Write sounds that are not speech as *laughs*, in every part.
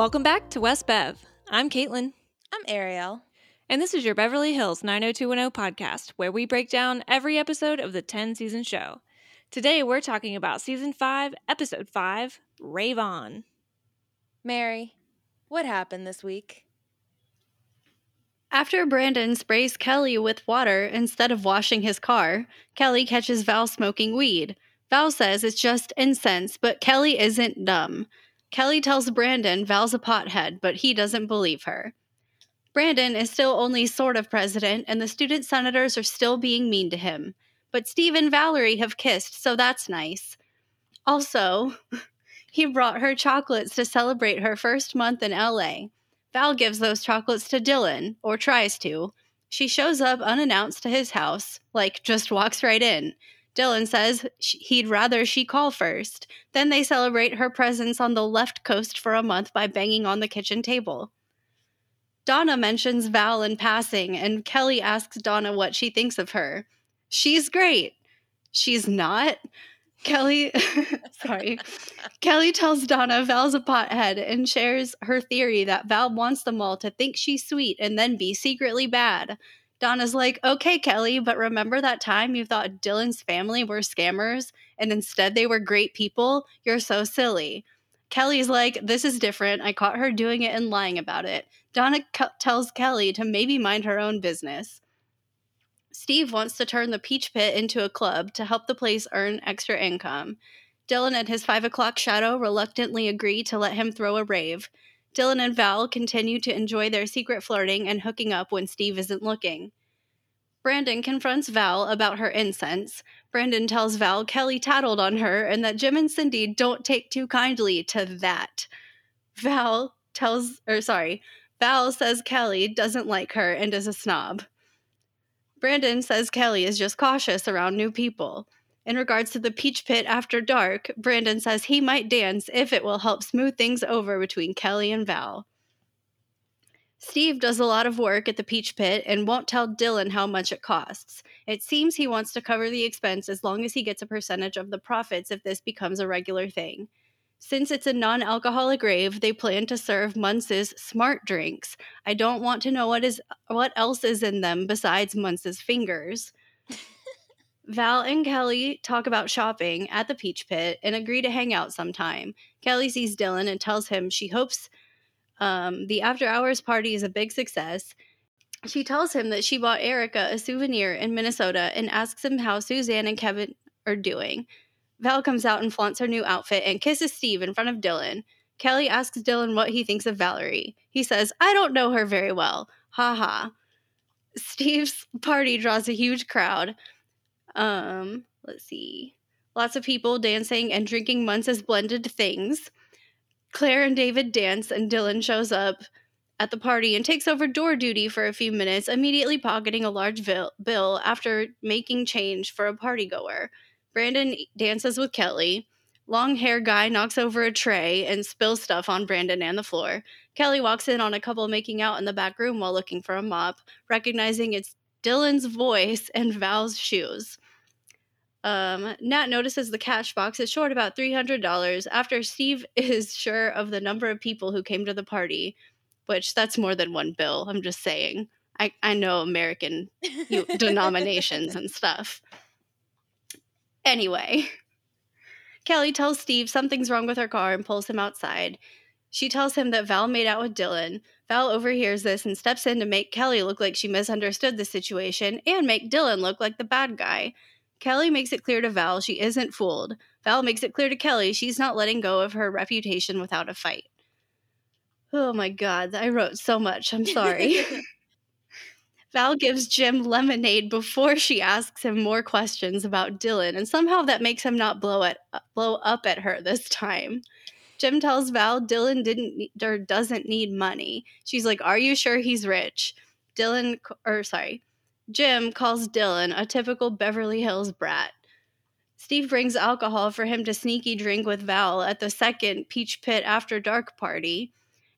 Welcome back to West Bev. I'm Caitlin. I'm Ariel. And this is your Beverly Hills 90210 podcast, where we break down every episode of the 10 season show. Today we're talking about season 5, episode 5, Rave On. Mary, what happened this week? After Brandon sprays Kelly with water instead of washing his car, Kelly catches Val smoking weed. Val says it's just incense, but Kelly isn't dumb. Kelly tells Brandon Val's a pothead, but he doesn't believe her. Brandon is still only sort of president, and the student senators are still being mean to him. But Steve and Valerie have kissed, so that's nice. Also, *laughs* he brought her chocolates to celebrate her first month in LA. Val gives those chocolates to Dylan, or tries to. She shows up unannounced to his house, like just walks right in. Dylan says he'd rather she call first. Then they celebrate her presence on the left coast for a month by banging on the kitchen table. Donna mentions Val in passing, and Kelly asks Donna what she thinks of her. She's great. She's not. Kelly, *laughs* sorry. Kelly tells Donna Val's a pothead and shares her theory that Val wants them all to think she's sweet and then be secretly bad. Donna's like, okay, Kelly, but remember that time you thought Dylan's family were scammers and instead they were great people? You're so silly. Kelly's like, this is different. I caught her doing it and lying about it. Donna tells Kelly to maybe mind her own business. Steve wants to turn the Peach Pit into a club to help the place earn extra income. Dylan and his five o'clock shadow reluctantly agree to let him throw a rave. Dylan and Val continue to enjoy their secret flirting and hooking up when Steve isn't looking. Brandon confronts Val about her incense. Brandon tells Val Kelly tattled on her and that Jim and Cindy don't take too kindly to that. Val tells, or sorry, Val says Kelly doesn't like her and is a snob. Brandon says Kelly is just cautious around new people. In regards to the Peach Pit after dark, Brandon says he might dance if it will help smooth things over between Kelly and Val. Steve does a lot of work at the Peach Pit and won't tell Dylan how much it costs. It seems he wants to cover the expense as long as he gets a percentage of the profits if this becomes a regular thing. Since it's a non alcoholic rave, they plan to serve Muntz's smart drinks. I don't want to know what is what else is in them besides Muntz's fingers. Val and Kelly talk about shopping at the Peach Pit and agree to hang out sometime. Kelly sees Dylan and tells him she hopes um, the after hours party is a big success. She tells him that she bought Erica a souvenir in Minnesota and asks him how Suzanne and Kevin are doing. Val comes out and flaunts her new outfit and kisses Steve in front of Dylan. Kelly asks Dylan what he thinks of Valerie. He says, I don't know her very well. Ha ha. Steve's party draws a huge crowd. Um, let's see. Lots of people dancing and drinking Muntz's blended things. Claire and David dance, and Dylan shows up at the party and takes over door duty for a few minutes, immediately pocketing a large bill after making change for a party goer. Brandon dances with Kelly. Long hair guy knocks over a tray and spills stuff on Brandon and the floor. Kelly walks in on a couple making out in the back room while looking for a mop, recognizing it's Dylan's voice and Val's shoes. Um, Nat notices the cash box is short about $300 after Steve *laughs* is sure of the number of people who came to the party, which that's more than one bill. I'm just saying. I, I know American denominations and stuff. Anyway, *laughs* Kelly tells Steve something's wrong with her car and pulls him outside. She tells him that Val made out with Dylan. Val overhears this and steps in to make Kelly look like she misunderstood the situation and make Dylan look like the bad guy. Kelly makes it clear to Val she isn't fooled. Val makes it clear to Kelly she's not letting go of her reputation without a fight. Oh my god, I wrote so much. I'm sorry. *laughs* Val gives Jim lemonade before she asks him more questions about Dylan, and somehow that makes him not blow at blow up at her this time. Jim tells Val Dylan didn't or doesn't need money. She's like, "Are you sure he's rich?" Dylan or sorry, Jim calls Dylan a typical Beverly Hills brat. Steve brings alcohol for him to sneaky drink with Val at the second Peach Pit After Dark party.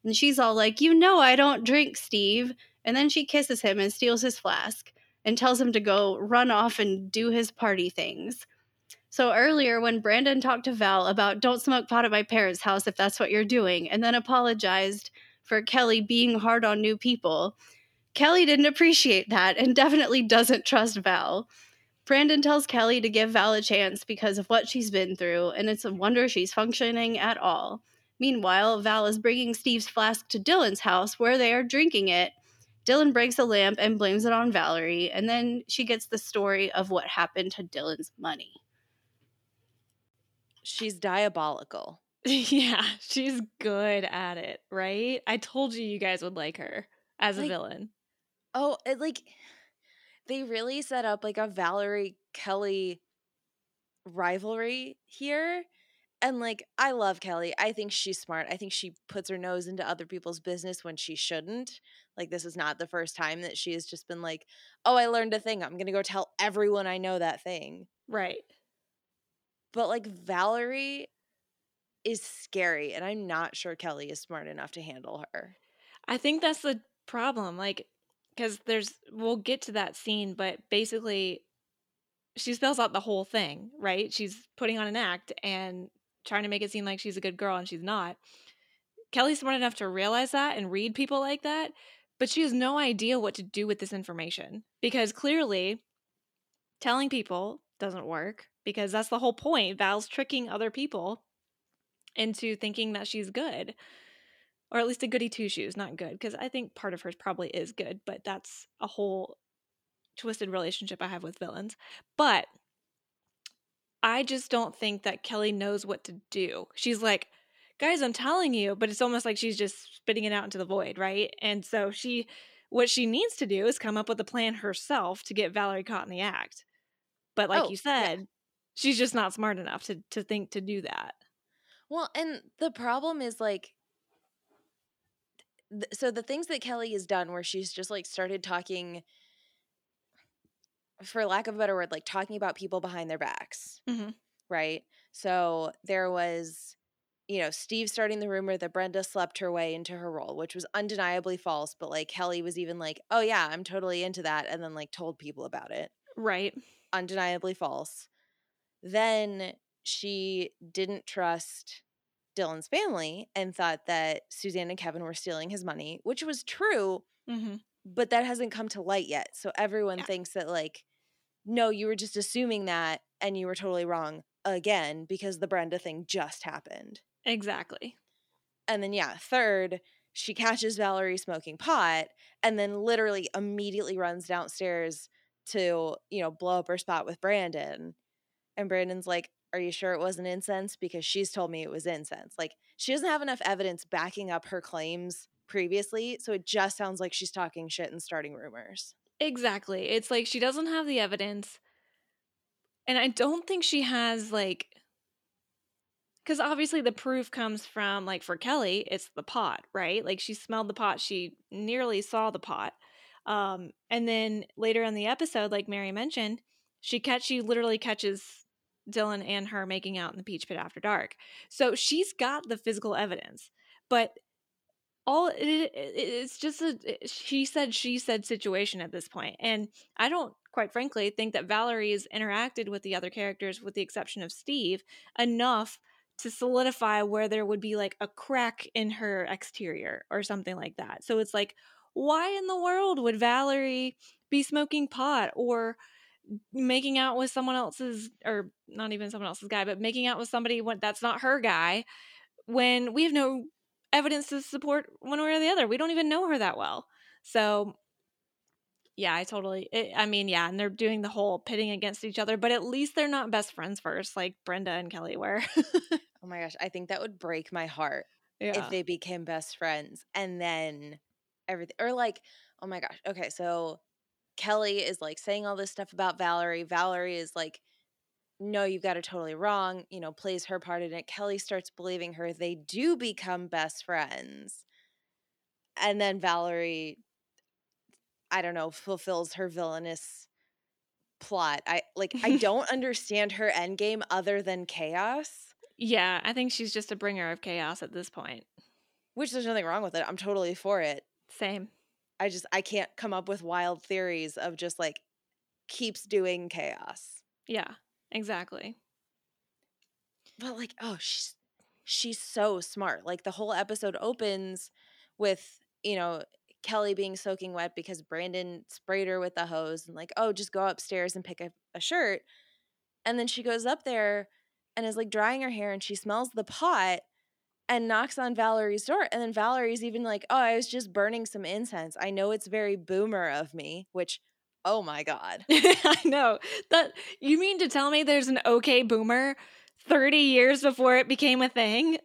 And she's all like, You know, I don't drink, Steve. And then she kisses him and steals his flask and tells him to go run off and do his party things. So earlier, when Brandon talked to Val about don't smoke pot at my parents' house if that's what you're doing, and then apologized for Kelly being hard on new people, Kelly didn't appreciate that and definitely doesn't trust Val. Brandon tells Kelly to give Val a chance because of what she's been through, and it's a wonder she's functioning at all. Meanwhile, Val is bringing Steve's flask to Dylan's house where they are drinking it. Dylan breaks a lamp and blames it on Valerie, and then she gets the story of what happened to Dylan's money. She's diabolical. *laughs* yeah, she's good at it, right? I told you you guys would like her as a villain. Oh, it, like they really set up like a Valerie Kelly rivalry here. And like I love Kelly. I think she's smart. I think she puts her nose into other people's business when she shouldn't. Like this is not the first time that she has just been like, "Oh, I learned a thing. I'm going to go tell everyone I know that thing." Right. But like Valerie is scary and I'm not sure Kelly is smart enough to handle her. I think that's the problem. Like, because there's, we'll get to that scene, but basically, she spells out the whole thing, right? She's putting on an act and trying to make it seem like she's a good girl and she's not. Kelly's smart enough to realize that and read people like that, but she has no idea what to do with this information because clearly telling people doesn't work because that's the whole point. Val's tricking other people into thinking that she's good or at least a goody two shoes, not good, because I think part of hers probably is good, but that's a whole twisted relationship I have with villains. But I just don't think that Kelly knows what to do. She's like, guys, I'm telling you, but it's almost like she's just spitting it out into the void, right? And so she, what she needs to do is come up with a plan herself to get Valerie caught in the act. But like Oh, you yeah. said, she's just not smart enough to to think to do that. Well, and the problem is like th- so the things that Kelly has done where she's just like started talking for lack of a better word like talking about people behind their backs Mhm. right so there was you know steve starting the rumor that brenda slept her way into her role which was undeniably false but like kelly was even like oh yeah i'm totally into that and then like told people about it Right. undeniably false. Then she didn't trust Dylan's family and thought that Suzanne and Kevin were stealing his money, which was true, hmm but that hasn't come to light yet. So everyone Yeah. thinks that, like, no, you were just assuming that and you were totally wrong again because the Brenda thing just happened. Exactly. And then, yeah, third, she catches Valerie smoking pot and then literally immediately runs downstairs to, you know, blow up her spot with Brandon. And Brandon's like, Are you sure it wasn't incense? Because she's told me it was incense. Like, she doesn't have enough evidence backing up her claims previously. So it just sounds like she's talking shit and starting rumors. Exactly. It's like she doesn't have the evidence. And I don't think she has like cuz obviously the proof comes from like for Kelly, it's the pot, right? Like she smelled the pot, she nearly saw the pot. Um and then later in the episode like Mary mentioned, she catch she literally catches Dylan and her making out in the peach pit after dark. So she's got the physical evidence. But all it, it, it's just a she said she said situation at this point. and i don't quite frankly think that valerie's interacted with the other characters with the exception of steve enough to solidify where there would be like a crack in her exterior or something like that so it's like why in the world would valerie be smoking pot or making out with someone else's or not even someone else's guy but making out with somebody when that's not her guy when we have no evidence to support one way or the other. We don't even know her that well. So, yeah, I totally. It, I mean, yeah, and they're doing the whole pitting against each other, but at least they're not best friends first, like Brenda and Kelly were. *laughs* Oh my gosh. I think that would break my heart yeah. if they became best friends and then everything or like oh my gosh okay so kelly is like saying all this stuff about valerie valerie is like no you've got it totally wrong you know plays her part in it kelly starts believing her they do become best friends and then valerie i don't know fulfills her villainous plot i like i *laughs* don't understand her end game other than chaos yeah, I think she's just a bringer of chaos at this point. which there's nothing wrong with it i'm totally for it Same. I just I can't come up with wild theories of just like keeps doing chaos. Yeah, exactly. but like, oh, she's she's so smart. Like the whole episode opens with, you know, Kelly being soaking wet because Brandon sprayed her with the hose and like, oh, just go upstairs and pick a, a shirt. And then she goes up there and is like drying her hair and she smells the pot and knocks on Valerie's door. And then Valerie's even like, oh, I was just burning some incense. I know it's very boomer of me, which, oh my God. *laughs* I know. That you mean to tell me there's an okay boomer 30 years before it became a thing?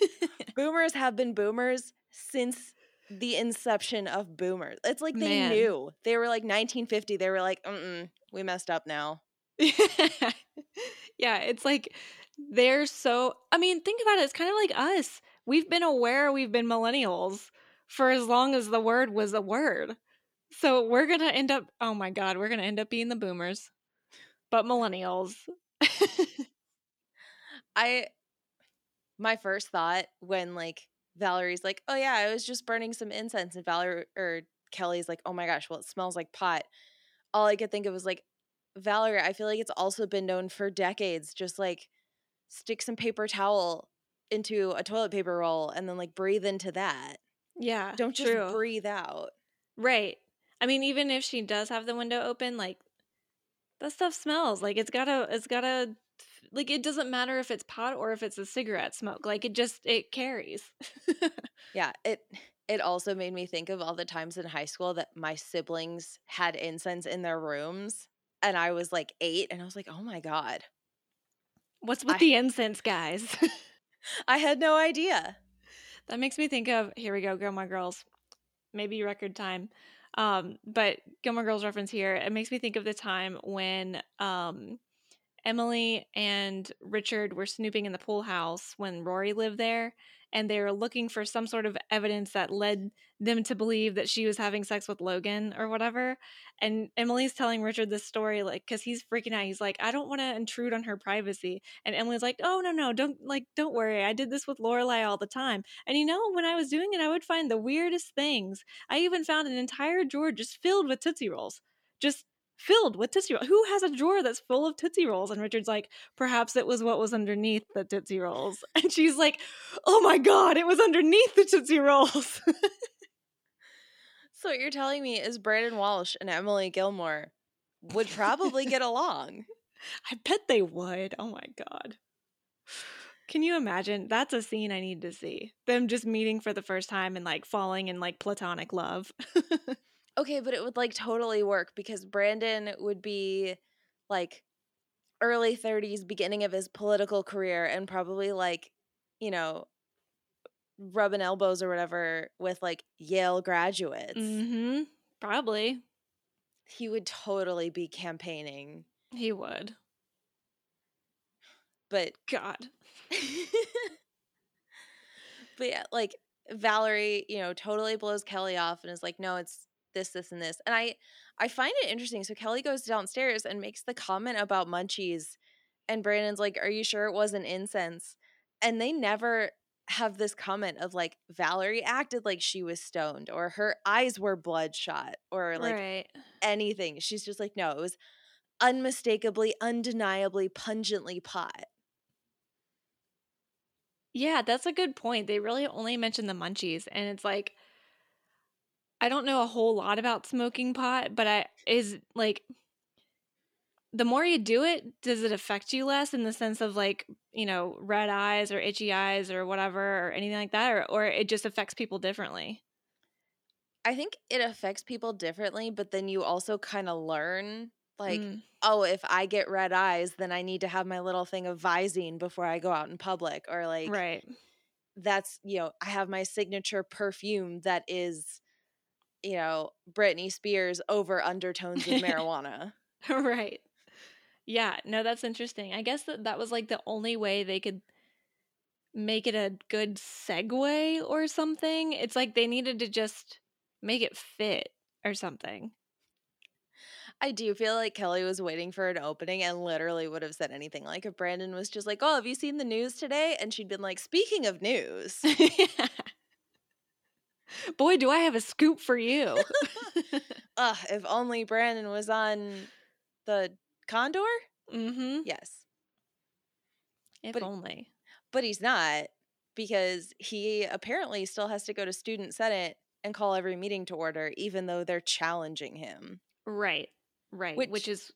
*laughs* boomers have been boomers since the inception of boomers. It's like they Man. knew. They were like 1950. They were like, mm we messed up now. *laughs* yeah, it's like they're so. I mean, think about it. It's kind of like us. We've been aware we've been millennials for as long as the word was a word. So we're going to end up, oh my God, we're going to end up being the boomers, but millennials. *laughs* I, my first thought when like Valerie's like, oh yeah, I was just burning some incense, and Valerie or Kelly's like, oh my gosh, well it smells like pot. All I could think of was like, Valerie, I feel like it's also been known for decades, just like stick some paper towel into a toilet paper roll and then like breathe into that. Yeah. Don't just true. breathe out. Right. I mean, even if she does have the window open, like that stuff smells. Like it's gotta, it's gotta, like it doesn't matter if it's pot or if it's a cigarette smoke. Like it just, it carries. *laughs* Yeah, it it also made me think of all the times in high school that my siblings had incense in their rooms and I was like 8 and I was like, "Oh my god. What's with I- the incense, guys? *laughs* I had no idea." that makes me think of, here we go, Gilmore Girls. Maybe record time. Um, but Gilmore Girls reference here, it makes me think of the time when um, Emily and Richard were snooping in the pool house when Rory lived there, and they were looking for some sort of evidence that led them to believe that she was having sex with Logan or whatever. And Emily's telling Richard this story, like, because he's freaking out. He's like, I don't want to intrude on her privacy. And Emily's like, Oh no, no, don't like, don't worry. I did this with Lorelai all the time. And you know, when I was doing it, I would find the weirdest things. I even found an entire drawer just filled with Tootsie Rolls. Just filled with Tootsie Rolls. Who has a drawer that's full of Tootsie Rolls? And Richard's like, perhaps it was what was underneath the Tootsie Rolls. *laughs* And she's like, oh my God, it was underneath the Tootsie Rolls. So what you're telling me is Brandon Walsh and Emily Gilmore would probably get along. *laughs* I bet they would. Oh my God. Can you imagine? That's a scene I need to see. Them just meeting for the first time and like falling in like platonic love. *laughs* Okay, but it would like totally work because Brandon would be like early 30s, beginning of his political career, and probably like, you know, rubbing elbows or whatever with like Yale graduates. mm-hmm. Probably. He would totally be campaigning. He would. But God. *laughs* but yeah, like Valerie, you know, totally blows Kelly off and is like, no, it's this, this, and this. And I I find it interesting. So Kelly goes downstairs and makes the comment about munchies. And Brandon's like, Are you sure it wasn't incense? And they never have this comment of like Valerie acted like she was stoned or her eyes were bloodshot or like right. anything. She's just like, no, it was unmistakably, undeniably, pungently pot. Yeah, that's a good point. They really only mention the munchies, and it's like I don't know a whole lot about smoking pot, but I is like the more you do it, does it affect you less in the sense of like, you know, red eyes or itchy eyes or whatever or anything like that or or it just affects people differently? I think it affects people differently, but then you also kind of learn like, Mm, oh, if I get red eyes, then I need to have my little thing of Visine before I go out in public. Or like, right. that's, you know, I have my signature perfume that is, you know, Britney Spears over undertones of *laughs* marijuana. right. Yeah, no, that's interesting. I guess that that was like the only way they could make it a good segue or something. It's like they needed to just make it fit or something. I do feel like Kelly was waiting for an opening and literally would have said anything. Like if Brandon was just like, "Oh, have you seen the news today?" and she'd been like, "Speaking of news, *laughs* Boy, do I have a scoop for you. *laughs* ugh, if only Brandon was on the Condor." mm-hmm. Yes. If But- only. but he's not because he apparently still has to go to student senate and call every meeting to order even though they're challenging him Right. Right. Which, Which- is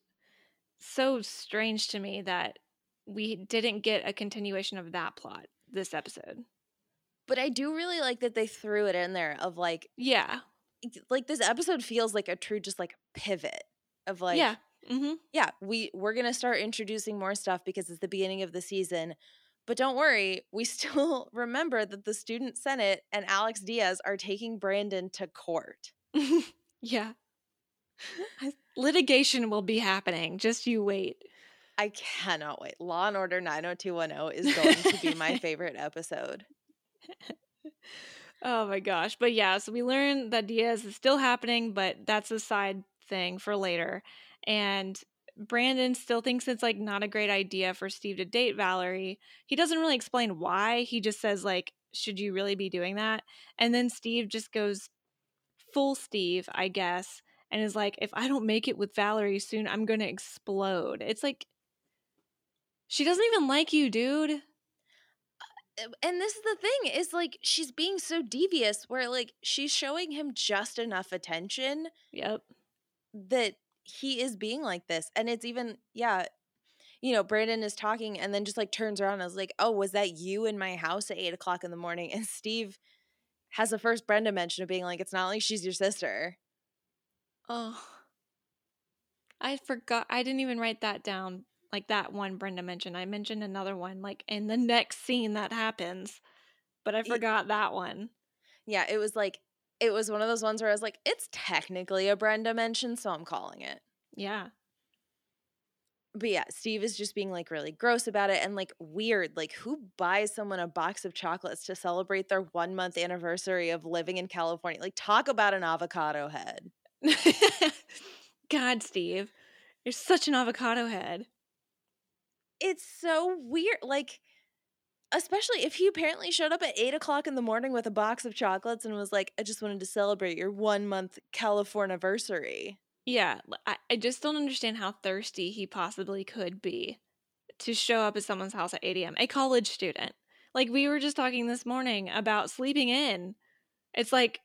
so strange to me that we didn't get a continuation of that plot this episode. But i do really like that they threw it in there of like Yeah. like this episode feels like a true just like pivot of like yeah. Mm-hmm. yeah we we're gonna start introducing more stuff because it's the beginning of the season but don't worry we *laughs* still remember that the student senate and alex diaz are taking brandon to court *laughs* yeah. Litigation will be happening. Just you wait. i cannot wait law and order 90210 is going to be my *laughs* favorite episode Oh my gosh. But yeah, so we learn that Diaz is still happening, but that's a side thing for later. And Brandon still thinks it's like not a great idea for Steve to date Valerie. He doesn't really explain why. He just says like, "Should you really be doing that?" And then Steve just goes full Steve, I guess, and is like, "If I don't make it with Valerie soon, I'm going to explode." It's like she doesn't even like you, dude. Uh, and this is the thing is like she's being so devious where like she's showing him just enough attention Yep. that he is being like this and it's even yeah you know brandon is talking and then just like turns around and is like oh was that you in my house at eight o'clock in the morning and steve has the first brenda mention of being like it's not like she's your sister Oh. I forgot. I didn't even write that down. Like that one Brenda mentioned. I mentioned another one, like in the next scene that happens, but I forgot that one. yeah it was like it was one of those ones where i was like it's technically a brenda mention so i'm calling it Yeah. but yeah, Steve is just being like really gross about it and like weird. Like, who buys someone a box of chocolates to celebrate their one month anniversary of living in California? Like, talk about an avocado head. *laughs* God, Steve, you're such an avocado head. It's so weird. Like, especially if he apparently showed up at eight o'clock in the morning with a box of chocolates and was like, I just wanted to celebrate your one month California anniversary. Yeah, I, I just don't understand how thirsty he possibly could be to show up at someone's house at 8 a.m. A college student. Like we were just talking this morning about sleeping in. It's like,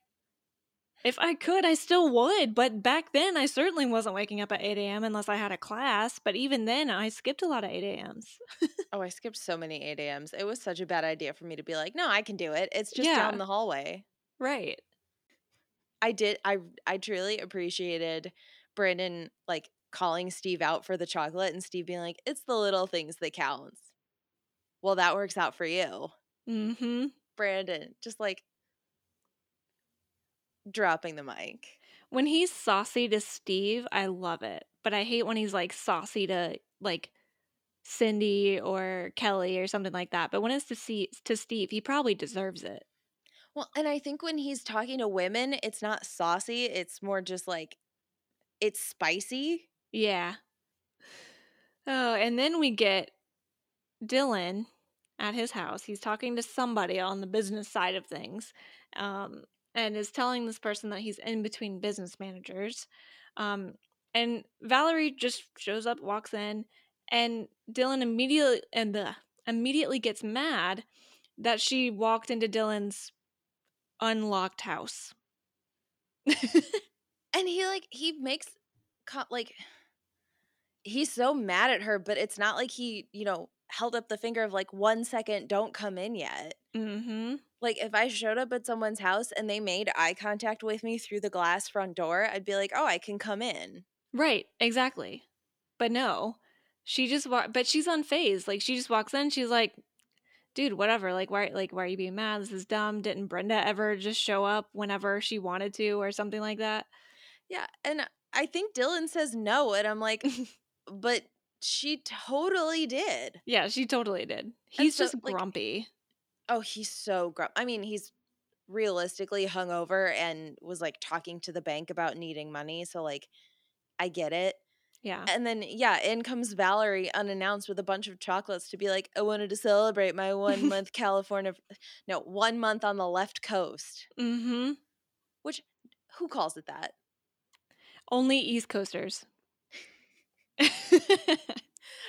if I could, I still would. But back then, I certainly wasn't waking up at 8 a.m. unless I had a class. But even then, I skipped a lot of 8 a.m.s. *laughs* Oh, I skipped so many 8 a.m.s. It was such a bad idea for me to be like, no, I can do it. It's just Yeah. down the hallway. Right. I did I I truly appreciated Brandon like calling Steve out for the chocolate and Steve being like, it's the little things that counts. Well, that works out for you. Mm hmm. Brandon, just like dropping the mic. When he's saucy to Steve, I love it. But I hate when he's like saucy to like Cindy or Kelly or something like that. But when it's to see to Steve, he probably deserves it. Well, and I think when he's talking to women, it's not saucy, it's more just like it's spicy. Yeah. Oh, and then we get Dylan at his house. He's talking to somebody on the business side of things, um, and is telling this person that he's in between business managers. Um, and Valerie just shows up, walks in, and Dylan immediately and the immediately gets mad that she walked into Dylan's unlocked house. *laughs* And he like he makes like he's so mad at her, but it's not like he, you know, held up the finger of like one second, don't come in yet. Mm-hmm. Like if I showed up at someone's house and they made eye contact with me through the glass front door, I'd be like, "Oh, I can come in." Right, exactly. But no, she just wa- but she's unfazed. Like she just walks in, she's like, "Dude, whatever. Like why like why are you being mad? This is dumb. Didn't Brenda ever just show up whenever she wanted to or something like that?" Yeah, and I think Dylan says no, and I'm like, *laughs* "But she totally did." Yeah, she totally did. He's so, just like- grumpy. Oh, he's so grump. I mean, he's realistically hungover and was like talking to the bank about needing money, so like I get it. Yeah. And then yeah, in comes Valerie unannounced with a bunch of chocolates to be like, I wanted to celebrate my one *laughs* month California no, one month on the left coast. Mm-hmm. Which who calls it that? Only East Coasters. *laughs*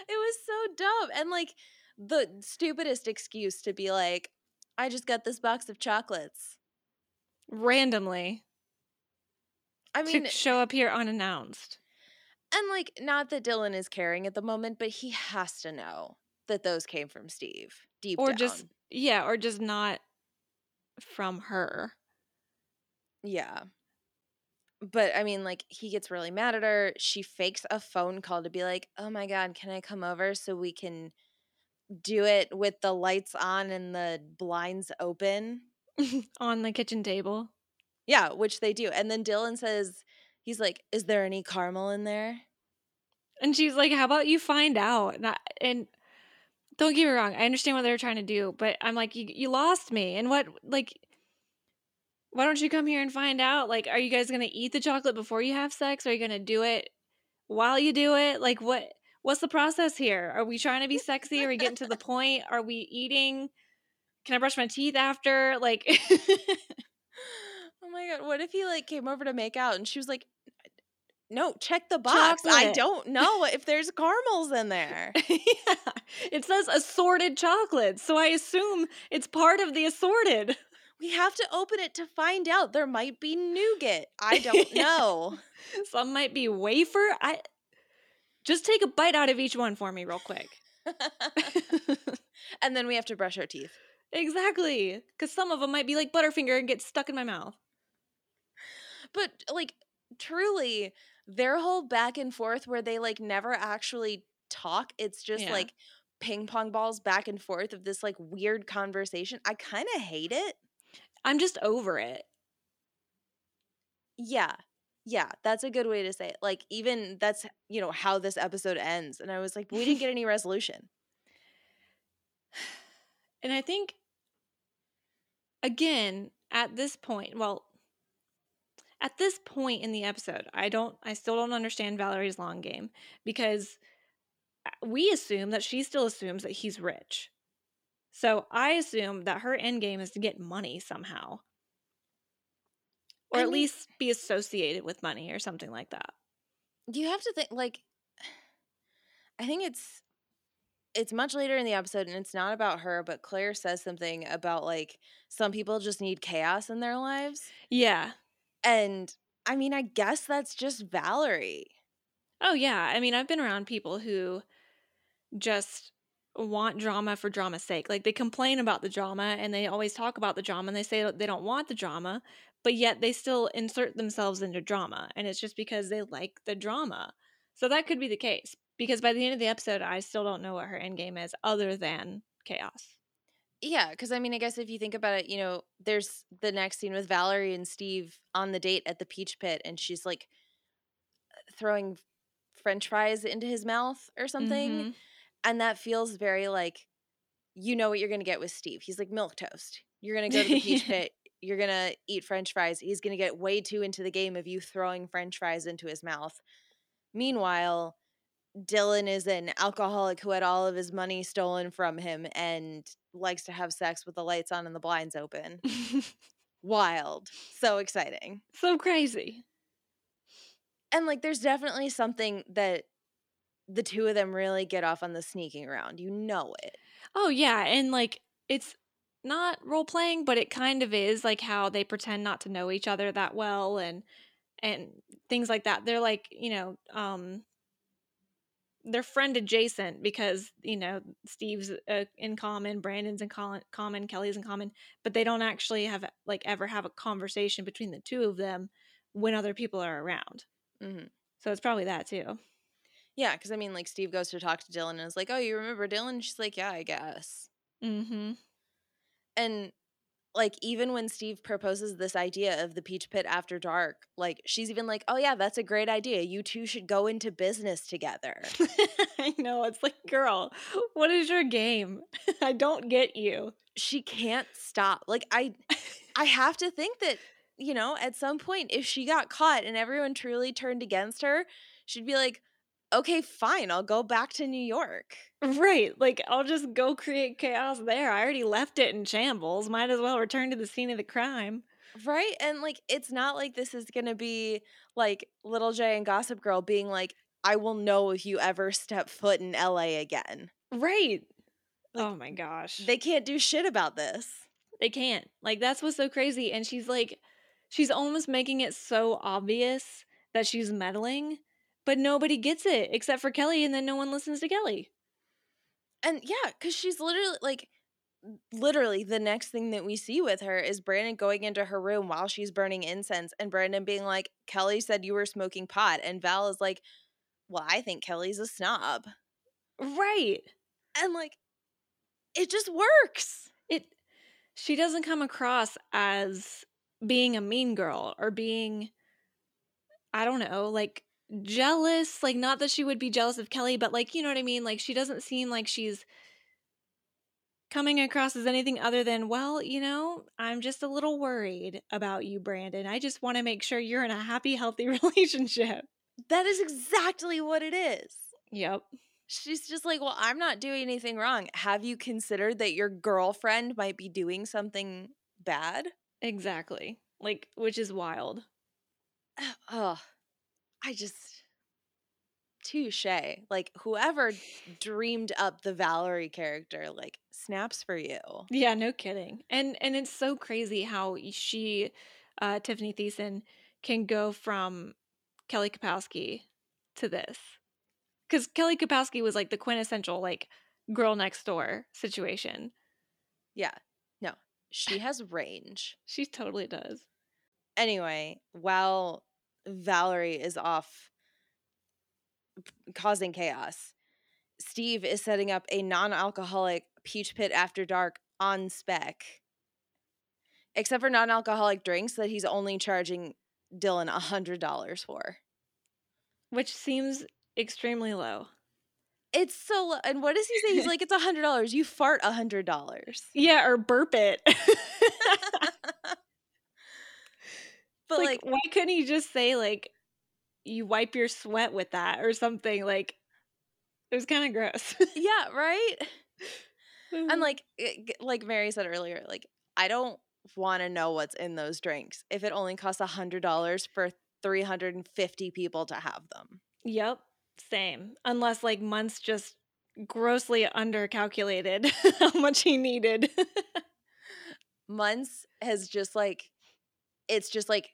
It was so dumb. And like the stupidest excuse to be like, I just got this box of chocolates. Randomly I mean, to show up here unannounced. and like, not that Dylan is caring at the moment, but he has to know that those came from Steve deep Or down. just yeah, or just not from her. Yeah. But I mean, like, he gets really mad at her. She fakes a phone call to be like, oh my God, can I come over so we can do it with the lights on and the blinds open? *laughs* on the kitchen table. Yeah, which they do. And then Dylan says, he's like, is there any caramel in there? And she's like, "How about you find out?" And, I, and don't get me wrong, I understand what they're trying to do, but I'm like, "You you lost me." And what like why don't you come here and find out? Like, are you guys going to eat the chocolate before you have sex? Are you going to do it while you do it? Like what what's the process here? Are we trying to be sexy? Are we getting to the *laughs* point? Are we eating? Can I brush my teeth after? Like Oh my God. What if he like came over to make out and she was like, no, check the box. I don't know if there's caramels in there. *laughs* yeah. It says assorted chocolates, so I assume it's part of the assorted. We have to open it to find out. There might be nougat. I *laughs* don't know. Some might be wafer. I just take a bite out of each one for me real quick. *laughs* and then we have to brush our teeth. exactly. Cuz some of them might be like Butterfinger and get stuck in my mouth. But like truly, their whole back and forth where they like never actually talk, it's just Yeah. like ping pong balls back and forth of this like weird conversation. I kind of hate it. I'm just over it. Yeah. Yeah, that's a good way to say it. Like even that's, you know, how this episode ends and I was like, we didn't get *laughs* any resolution. And I think again, at this point, well, at this point in the episode, I don't I still don't understand Valerie's long game because uh, we assume that she still assumes that he's rich. So I assume that her end game is to get money somehow. Or I at mean- least be associated with money or something like that. you have to think like *sighs* i think it's it's much later in the episode and it's not about her but claire says something about like some people just need chaos in their lives Yeah. and i mean i guess that's just valerie Oh yeah, I mean I've been around people who just want drama for drama's sake. Like they complain about the drama and they always talk about the drama and they say they don't want the drama, but yet they still insert themselves into drama and it's just because they like the drama. So that could be the case because by the end of the episode I still don't know what her end game is other than chaos. yeah because i mean i guess if you think about it you know there's the next scene with valerie and steve on the date at the peach pit and she's like throwing french fries into his mouth or something Mhm. and that feels very like you know what you're gonna get with Steve. He's like milk toast. You're gonna go to the peach *laughs* pit. You're gonna eat French fries. He's gonna get way too into the game of you throwing French fries into his mouth. Meanwhile, Dylan is an alcoholic who had all of his money stolen from him and likes to have sex with the lights on and the blinds open. *laughs* Wild. So exciting. so crazy. And like there's definitely something that the two of them really get off on the sneaking around. You know it. Oh yeah, and like it's not role playing, but it kind of is like how they pretend not to know each other that well and and things like that. They're like, you know, um they're friend adjacent because, you know, Steve's uh, in common, Brandon's in col- common, Kelly's in common, but they don't actually have like ever have a conversation between the two of them when other people are around. Mhm. So it's probably that too. Yeah, because I mean, like Steve goes to talk to Dylan and is like, "Oh, you remember Dylan?" She's like, "Yeah, I guess." Mhm. And like even when Steve proposes this idea of the Peach Pit after dark, like she's even like, "Oh yeah, that's a great idea. You two should go into business together." *laughs* I know. It's like, girl, what is your game? *laughs* I don't get you. she can't stop. Like I I have to think that, you know, at some point if she got caught and everyone truly turned against her, she'd be like, "Okay, fine. I'll go back to New York." Right. Like, I'll just go create chaos there. I already left it in shambles. Might as well return to the scene of the crime. Right? And like it's not like this is going to be like Little J and Gossip Girl being like, "I will know if you ever step foot in LA again." Right. Like, oh my gosh. They can't do shit about this. They can't. Like that's what's so crazy. And she's like, she's almost making it so obvious that she's meddling, but nobody gets it except for Kelly, and then no one listens to Kelly. And yeah, because she's literally like, literally the next thing that we see with her is Brandon going into her room while she's burning incense, and Brandon being like, Kelly said you were smoking pot, and Val is like, well, I think Kelly's a snob, Right. and like, it just works. It she doesn't come across as being a mean girl or being I don't know, like jealous, like not that she would be jealous of Kelly, but like you know what I mean? Like she doesn't seem like she's coming across as anything other than, well, you know, I'm just a little worried about you, Brandon. I just want to make sure you're in a happy, healthy *laughs* relationship. That is exactly what it is. Yep. She's just like, well, I'm not doing anything wrong. Have you considered that your girlfriend might be doing something bad? Exactly. Like, which is wild. Oh, I just touche. Like whoever dreamed up the Valerie character, like snaps for you. Yeah, no kidding. And and it's so crazy how she, uh, Tiffani Thiessen, can go from Kelly Kapowski to this, because Kelly Kapowski was like the quintessential like girl next door situation. Yeah, no, she *laughs* has range. She totally does. Anyway, while Valerie is off causing chaos, Steve is setting up a non-alcoholic peach pit after dark on spec. Except for non-alcoholic drinks that he's only charging Dylan a hundred dollars for. Which seems extremely low. It's so lo- and what does he say? He's like, it's a hundred dollars. You fart a hundred dollars. *laughs* Yeah, or burp it. *laughs* But like, like, why couldn't he just say like you wipe your sweat with that or something? Like it was kind of gross. yeah, right. *laughs* Uh-huh. And like it- like Mary said earlier, like I don't want to know what's in those drinks if it only costs a hundred dollars for three hundred and fifty people to have them. Yep, same. Unless like Muntz just grossly undercalculated *laughs* how much he needed. *laughs* Muntz has just like it's just like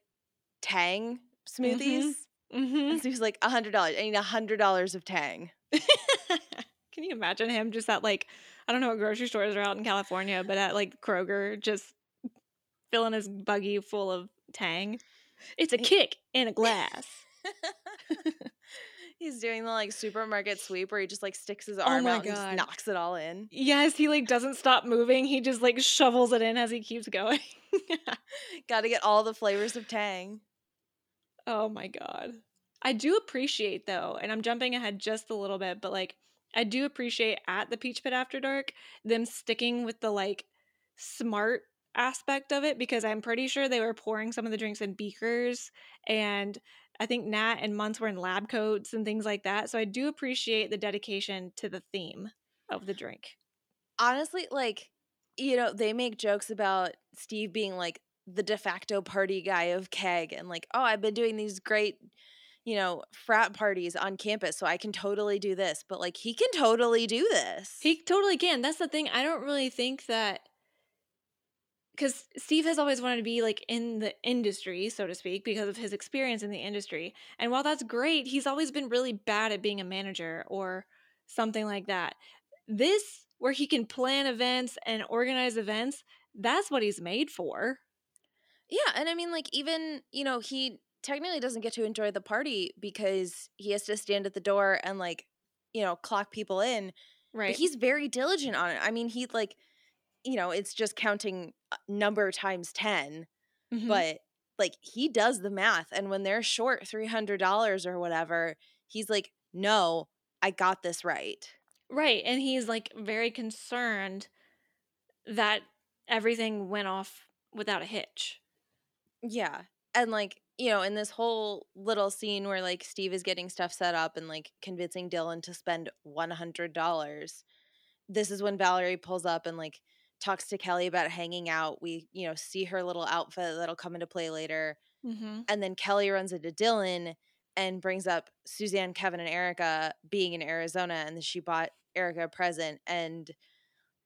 Tang smoothies. *laughs* hmm And so he's like a hundred dollars. I need a hundred dollars of Tang. *laughs* Can you imagine him just at like I don't know what grocery stores are out in California, but at like Kroger, just filling his buggy full of Tang. It's a kick in a *laughs* glass. He's doing the like supermarket sweep where he just like sticks his Oh arm my out and just knocks it all in. yes, he like doesn't stop moving. He just like shovels it in as he keeps going. Got to get all the flavors of Tang. Oh my god. I do appreciate though, and I'm jumping ahead just a little bit, but like I do appreciate at the Peach Pit After Dark them sticking with the like smart aspect of it because I'm pretty sure they were pouring some of the drinks in beakers and I think Nat and Muntz were in lab coats and things like that. So I do appreciate the dedication to the theme of the drink. honestly, like, you know, they make jokes about Steve being like the de facto party guy of Keg and like, oh, I've been doing these great, you know, frat parties on campus, so I can totally do this. But like, he can totally do this. He totally can. That's the thing. I don't really think that because Steve has always wanted to be like in the industry, so to speak, because of his experience in the industry. And while that's great, he's always been really bad at being a manager or something like that. This, where he can plan events and organize events, that's what he's made for. Yeah, and I mean, like, even you know, he technically doesn't get to enjoy the party because he has to stand at the door and like, you know, clock people in. Right. But he's very diligent on it. I mean, he like, you know, it's just counting uh, number times 10, Mhm. but like he does the math. And when they're short $300 or whatever, he's like, no, I got this right. Right. And he's like very concerned that everything went off without a hitch. Yeah. And like, you know, in this whole little scene where like Steve is getting stuff set up and like convincing Dylan to spend $100, this is when Valerie pulls up and like talks to Kelly about hanging out. We, you know, see her little outfit that'll come into play later. Mm-hmm. And then Kelly runs into Dylan and brings up Suzanne, Kevin, and Erica being in Arizona and she bought Erica a present. And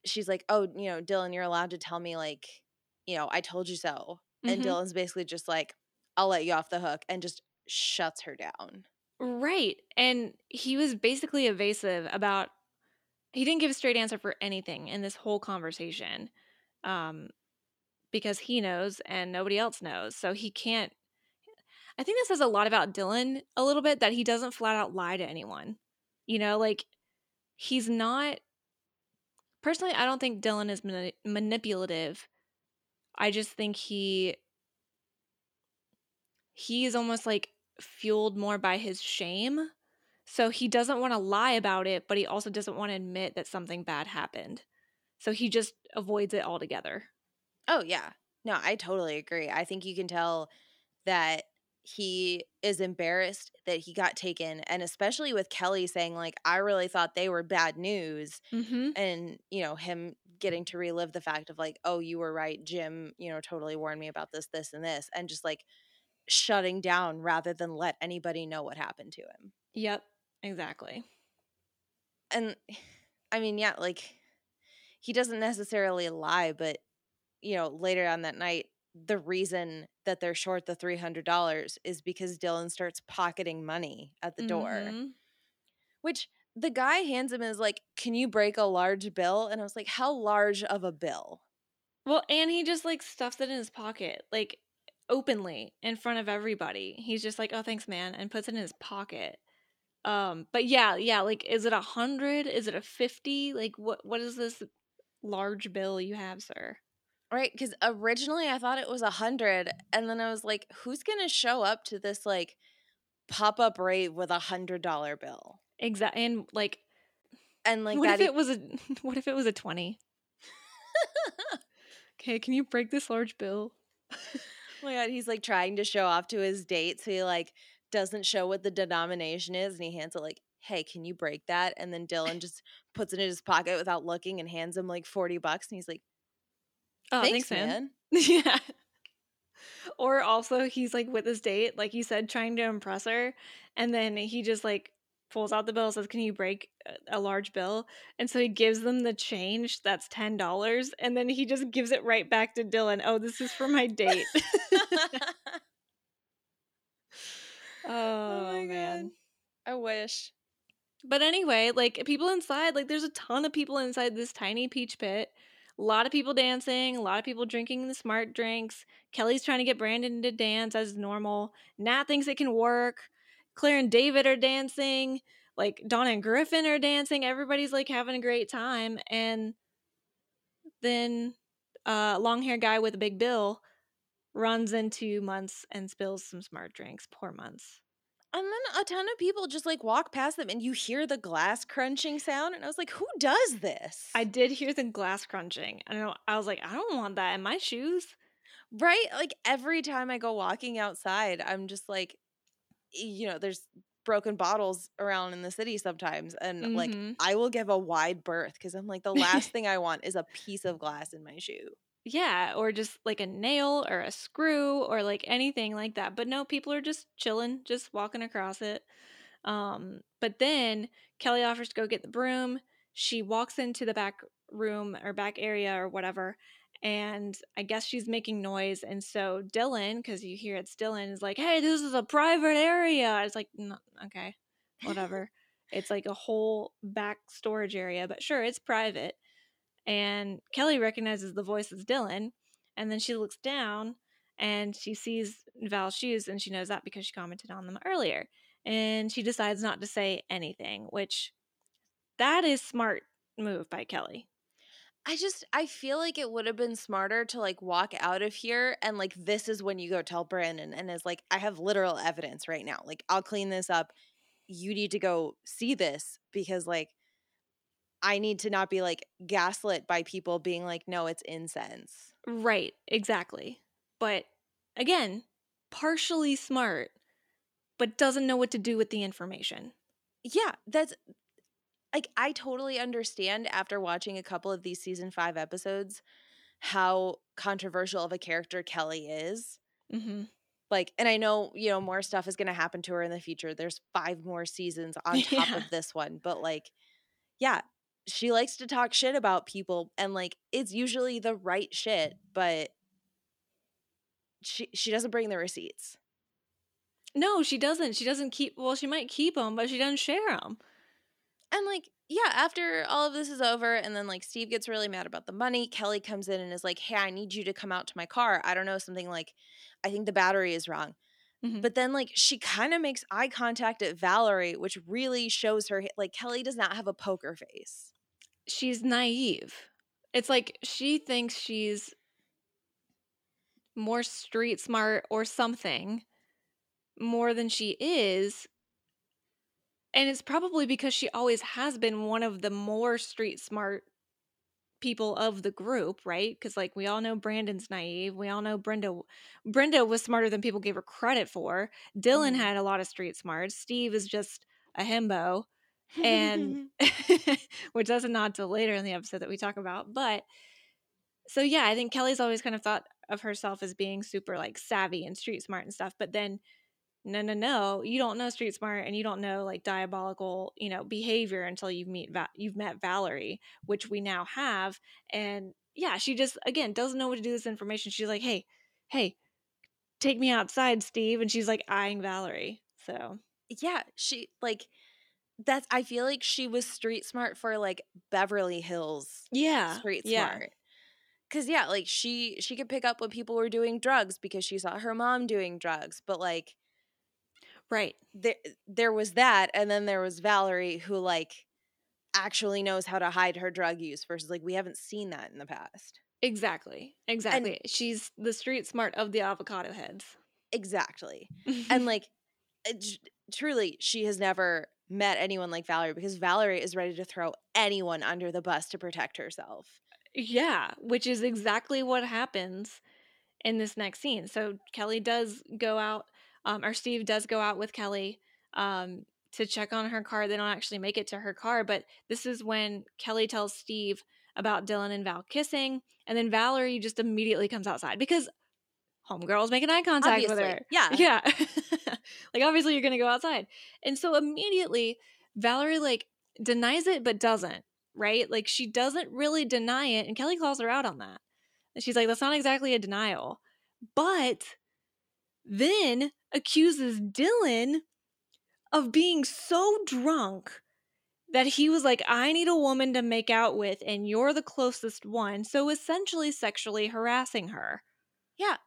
she's like, "Oh, you know, Dylan, you're allowed to tell me like, you know, I told you so." And Mhm. Dylan's basically just like, "I'll let you off the hook," and just shuts her down. Right. And he was basically evasive about he didn't give a straight answer for anything in this whole conversation. Um because he knows and nobody else knows. So he can't I think this says a lot about Dylan a little bit that he doesn't flat out lie to anyone. You know, like he's not personally I don't think Dylan is mani- manipulative. I just think he he is almost like fueled more by his shame. So he doesn't want to lie about it, but he also doesn't want to admit that something bad happened. So he just avoids it altogether. Oh yeah. No, I totally agree. I think you can tell that he is embarrassed that he got taken and especially with Kelly saying like I really thought they were bad news Mm-hmm. and you know him getting to relive the fact of like oh you were right Jim you know totally warned me about this this and this and just like shutting down rather than let anybody know what happened to him. Yep, exactly. And I mean yeah like he doesn't necessarily lie but you know later on that night the reason that they're short the $300 is because Dylan starts pocketing money at the door. Mhm. Which the guy hands him is like, Can you break a large bill? And I was like, How large of a bill? Well, and he just like stuffs it in his pocket, like openly in front of everybody. He's just like, "Oh, thanks, man," and puts it in his pocket. Um, but yeah, yeah, like, is it a hundred? Is it a fifty? Like, what? What is this large bill you have, sir? Right? Because originally I thought it was a hundred. And then I was like, Who's going to show up to this like pop up rave with a hundred dollar bill? Exactly. And like, And like what that. if it was a? *laughs* What if it was a twenty? *laughs* okay, can you break this large bill? oh my God. He's like trying to show off to his date. So he like doesn't show what the denomination is. And he hands it like, Hey, can you break that? And then Dylan just puts it in his pocket without looking and hands him like 40 bucks. And he's like, Oh, Thanks, thanks, man. man. *laughs* yeah. Or also he's like with his date, like you said, trying to impress her, and then he just like pulls out the bill, says, "Can you break a- large bill?" And so he gives them the change that's ten dollars, and then he just gives it right back to Dylan. Oh, this is for my date. *laughs* *laughs* Oh, oh, my man. God. I wish. But anyway, like people inside, like there's a ton of people inside this tiny peach pit. A lot of people dancing, a lot of people drinking the smart drinks. Kelly's trying to get Brandon to dance as normal. Nat thinks it can work. Claire and David are dancing. Like Donna and Griffin are dancing. Everybody's like having a great time. And then uh long hair guy with a big bill runs into Muntz and spills some smart drinks. Poor Muntz. And then a ton of people just like walk past them and you hear the glass crunching sound. And I was like, who does this? I did hear the glass crunching. I know I was like, I don't want that in my shoes. right? Like every time I go walking outside, I'm just like, you know, there's broken bottles around in the city sometimes. And like, Mhm. I will give a wide berth because I'm like, the last *laughs* thing I want is a piece of glass in my shoe. Yeah, or just like a nail or a screw or like anything like that. But no, people are just chilling, just walking across it. Um, but then Kelly offers to go get the broom. She walks into the back room or back area or whatever, and I guess she's making noise. And so Dylan, because you hear it's Dylan, is like, "Hey, this is a private area." It's like, no, okay, whatever. *laughs* it's like a whole back storage area, but sure, it's private. And Kelly recognizes the voice as Dylan, and then she looks down and she sees Val's shoes, and she knows that because she commented on them earlier. And she decides not to say anything, which that is smart move by Kelly. I just, I feel like it would have been smarter to like walk out of here and like, this is when you go tell Brandon and is like, I have literal evidence right now. Like, I'll clean this up. You need to go see this because like, I need to not be like gaslit by people being like, no, it's incense. Right, exactly. But again, partially smart, but doesn't know what to do with the information. Yeah, that's like I totally understand after watching a couple of these season 5 episodes how controversial of a character Kelly is. Mm-hmm. Like and I know, you know, more stuff is going to happen to her in the future. There's 5 more seasons on top *laughs* Yeah. of this one, but like yeah, she likes to talk shit about people and like it's usually the right shit, but she she doesn't bring the receipts. No, she doesn't. She doesn't keep. Well, she might keep them, but she doesn't share them. And like, yeah, after all of this is over, and then like Steve gets really mad about the money, Kelly comes in and is like, "Hey, I need you to come out to my car. I don't know something like, I think the battery is wrong." Mhm. But then like she kind of makes eye contact at Valerie, which really shows her like Kelly does not have a poker face. She's naive. It's like she thinks she's more street smart or something more than she is. And it's probably because she always has been one of the more street smart people of the group, right? Because like we all know Brandon's naive. We all know Brenda Brenda was smarter than people gave her credit for. Dylan Mhm. had a lot of street smarts. Steve is just a himbo. And *laughs* *laughs* which that's a nod to later in the episode that we talk about. But so yeah, I think Kelly's always kind of thought of herself as being super like savvy and street smart and stuff. But then no, no, no, you don't know street smart and you don't know like diabolical, you know, behavior until you meet Va- you've met Valerie, which we now have. And yeah, she just again doesn't know what to do with this information. She's like, hey, hey, take me outside, Steve, and she's like eyeing Valerie. So yeah, she like that's I feel like she was street smart for like Beverly Hills yeah, street yeah. smart. Cause yeah, like she she could pick up when people were doing drugs because she saw her mom doing drugs. But like right. there there was that, and then there was Valerie who like actually knows how to hide her drug use versus like we haven't seen that in the past. Exactly. Exactly. She's the street smart of the avocado heads. Exactly. And *laughs* like uh, j- truly, she has never met anyone like Valerie because Valerie is ready to throw anyone under the bus to protect herself. yeah, which is exactly what happens in this next scene. So Kelly does go out, um, or Steve does go out with Kelly um, to check on her car. They don't actually make it to her car, but this is when Kelly tells Steve about Dylan and Val kissing, and then Valerie just immediately comes outside because homegirl's making eye contact with her. yeah. *laughs* Yeah. *laughs* like obviously you're gonna go outside. And so immediately Valerie like denies it but doesn't, right? Like she doesn't really deny it, and Kelly calls her out on that. And she's like, that's not exactly a denial. But then accuses Dylan of being so drunk that he was like, I need a woman to make out with, and you're the closest one. So essentially sexually harassing her. Yeah.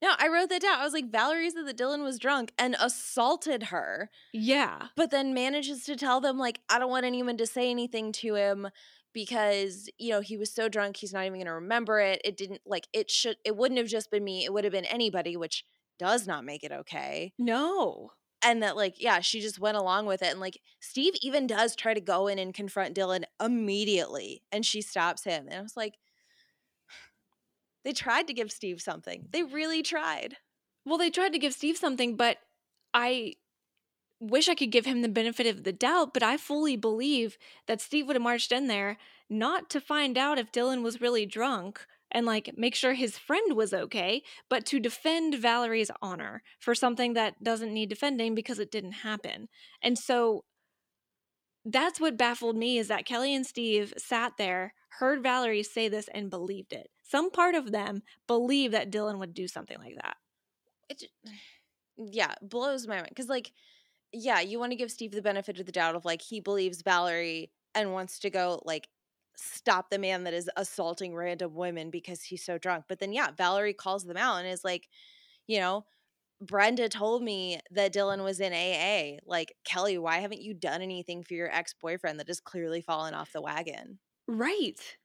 No, I wrote that down. I was like, Valerie said that Dylan was drunk and assaulted her, Yeah. but then manages to tell them, like, I don't want anyone to say anything to him because, you know, he was so drunk, he's not even going to remember it. It didn't, like, it should, it wouldn't have just been me. It would have been anybody, which does not make it okay. No. And that, like, yeah, she just went along with it. And, like, Steve even does try to go in and confront Dylan immediately, and she stops him. And I was like, they tried to give Steve something. They really tried. Well, they tried to give Steve something, but I wish I could give him the benefit of the doubt, but I fully believe that Steve would have marched in there not to find out if Dylan was really drunk and like make sure his friend was okay, but to defend Valerie's honor for something that doesn't need defending because it didn't happen. And so that's what baffled me is that Kelly and Steve sat there, heard Valerie say this, and believed it. Some part of them believe that Dylan would do something like that. it *sighs* yeah blows my mind because like yeah you want to give steve the benefit of the doubt of like he believes valerie and wants to go like stop the man that is assaulting random women because he's so drunk but then yeah valerie calls them out and is like you know brenda told me that dylan was in aa like kelly why haven't you done anything for your ex-boyfriend that has clearly fallen off the wagon Right.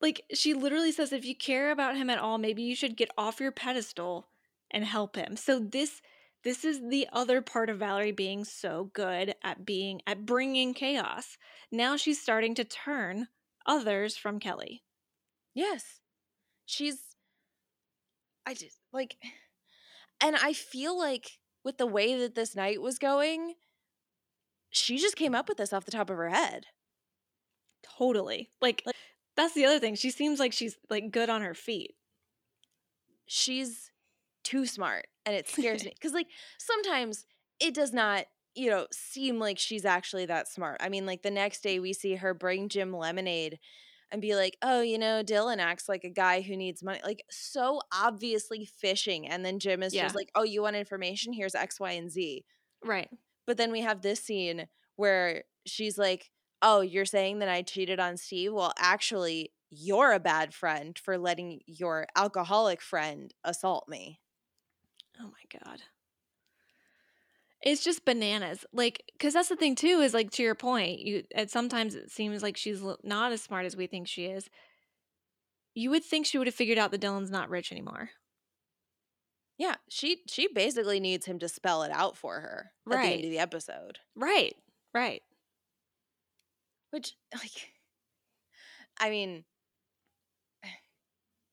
Like she literally says if you care about him at all, maybe you should get off your pedestal and help him. So this this is the other part of Valerie being so good at being at bringing chaos. Now she's starting to turn others from Kelly. Yes. She's I just like and I feel like with the way that this night was going, she just came up with this off the top of her head. Totally. Like, that's the other thing. She seems like she's like good on her feet. She's too smart and it scares me *laughs* cuz like sometimes it does not you know, seem like she's actually that smart. I mean, like the next day we see her bring Jim lemonade and be like, oh, you know, Dylan acts like a guy who needs money. Like, so obviously fishing. And then Jim is Yeah. just like, oh, you want information? Here's X, Y, and Z. Right. But then we have this scene where she's like, oh, you're saying that I cheated on Steve? Well, actually, you're a bad friend for letting your alcoholic friend assault me. Oh my god. It's just bananas. Like cuz that's the thing too is like to your point, you and sometimes it seems like she's not as smart as we think she is. You would think she would have figured out that Dylan's not rich anymore. Yeah, she she basically needs him to spell it out for her at the end of the episode. Right. Right. Which, *laughs* like, I mean,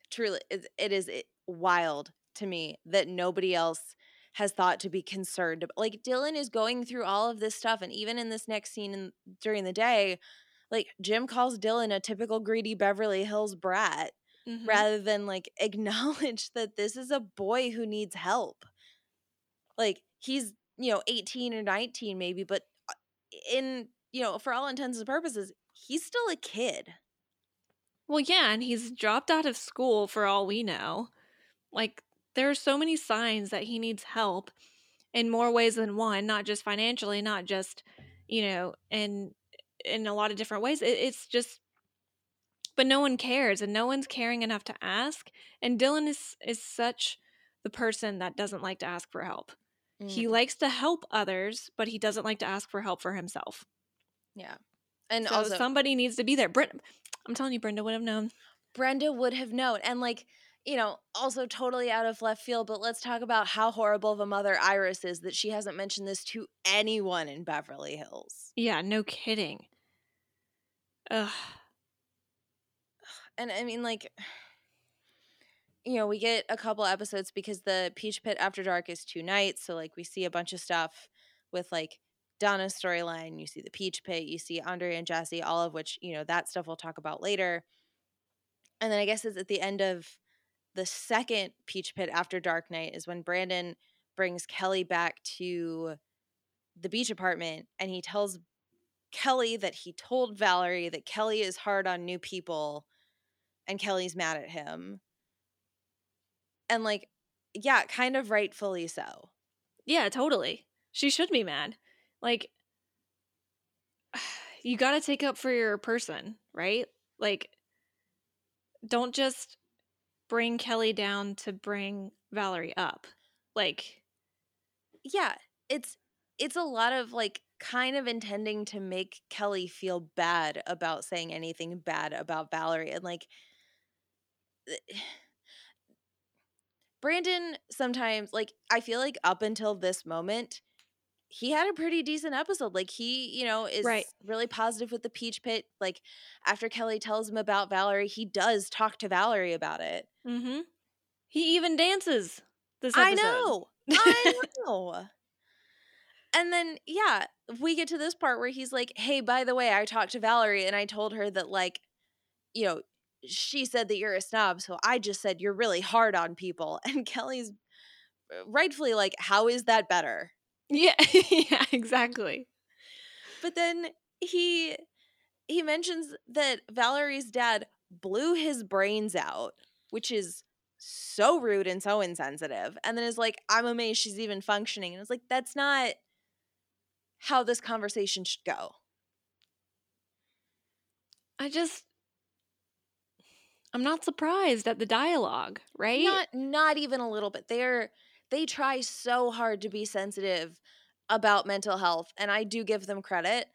truly, it, it is i- wild to me that nobody else has thought to be concerned. Like, Dylan is going through all of this stuff, and even in this next scene in, during the day, like Jim calls Dylan a typical greedy Beverly Hills brat Mhm. rather than like *laughs* acknowledge that this is a boy who needs help. Like he's, you know, 18 or 19 maybe, but uh, in, you know, for all intents and purposes, he's still a kid. Well, yeah, and he's dropped out of school for all we know. Like, there are so many signs that he needs help in more ways than one, not just financially, not just, you know, in in a lot of different ways. It, it's just but no one cares and no one's caring enough to ask. And Dylan is is such the person that doesn't like to ask for help. He Mm, likes to help others, but he doesn't like to ask for help for himself. Yeah. And so also somebody needs to be there. Brenda, I'm telling you, Brenda would have known. Brenda would have known. And like, you know, also totally out of left field, but let's talk about how horrible of a mother Iris is that she hasn't mentioned this to anyone in Beverly Hills. Yeah, no kidding. Ugh. and I mean, like, you know, we get a couple episodes because the Peach Pit After Dark is two nights. So, like, we see a bunch of stuff with, like, Donna's storyline. You see the Peach Pit, you see Andre and Jesse, all of which, you know, that stuff we'll talk about later. And then I guess it's at the end of the second Peach Pit After Dark night is when Brandon brings Kelly back to the beach apartment and he tells Kelly that he told Valerie that Kelly is hard on new people and Kelly's mad at him. And like, yeah, kind of rightfully so. Yeah, totally. She should be mad. Like, *sighs* you got to take up for your person, right? Like, don't just bring Kelly down to bring Valerie up. Like, Yeah, it's it's a lot of like kind of intending to make Kelly feel bad about saying anything bad about Valerie and like *sighs* Brandon sometimes like I feel like up until this moment he had a pretty decent episode. Like he, you know, is Right. really positive with the peach pit. Like after Kelly tells him about Valerie, he does talk to Valerie about it. mm-hmm. He even dances this I episode. know. I *laughs* know. And then yeah, we get to this part where he's like, "Hey, by the way, I talked to Valerie and I told her that like, you know, she said that you're a snob, so I just said you're really hard on people." *laughs* And Kelly's uh, rightfully like, "How is that better?" Yeah, *laughs* yeah, exactly. But then he he mentions that Valerie's dad blew his brains out, which is so rude and so insensitive. And then is like, I'm amazed she's even functioning. And it's like, that's not how this conversation should go. I just, I'm not surprised at the dialogue, right? Not not even a little bit. They're they try so hard to be sensitive about mental health, and I do give them credit.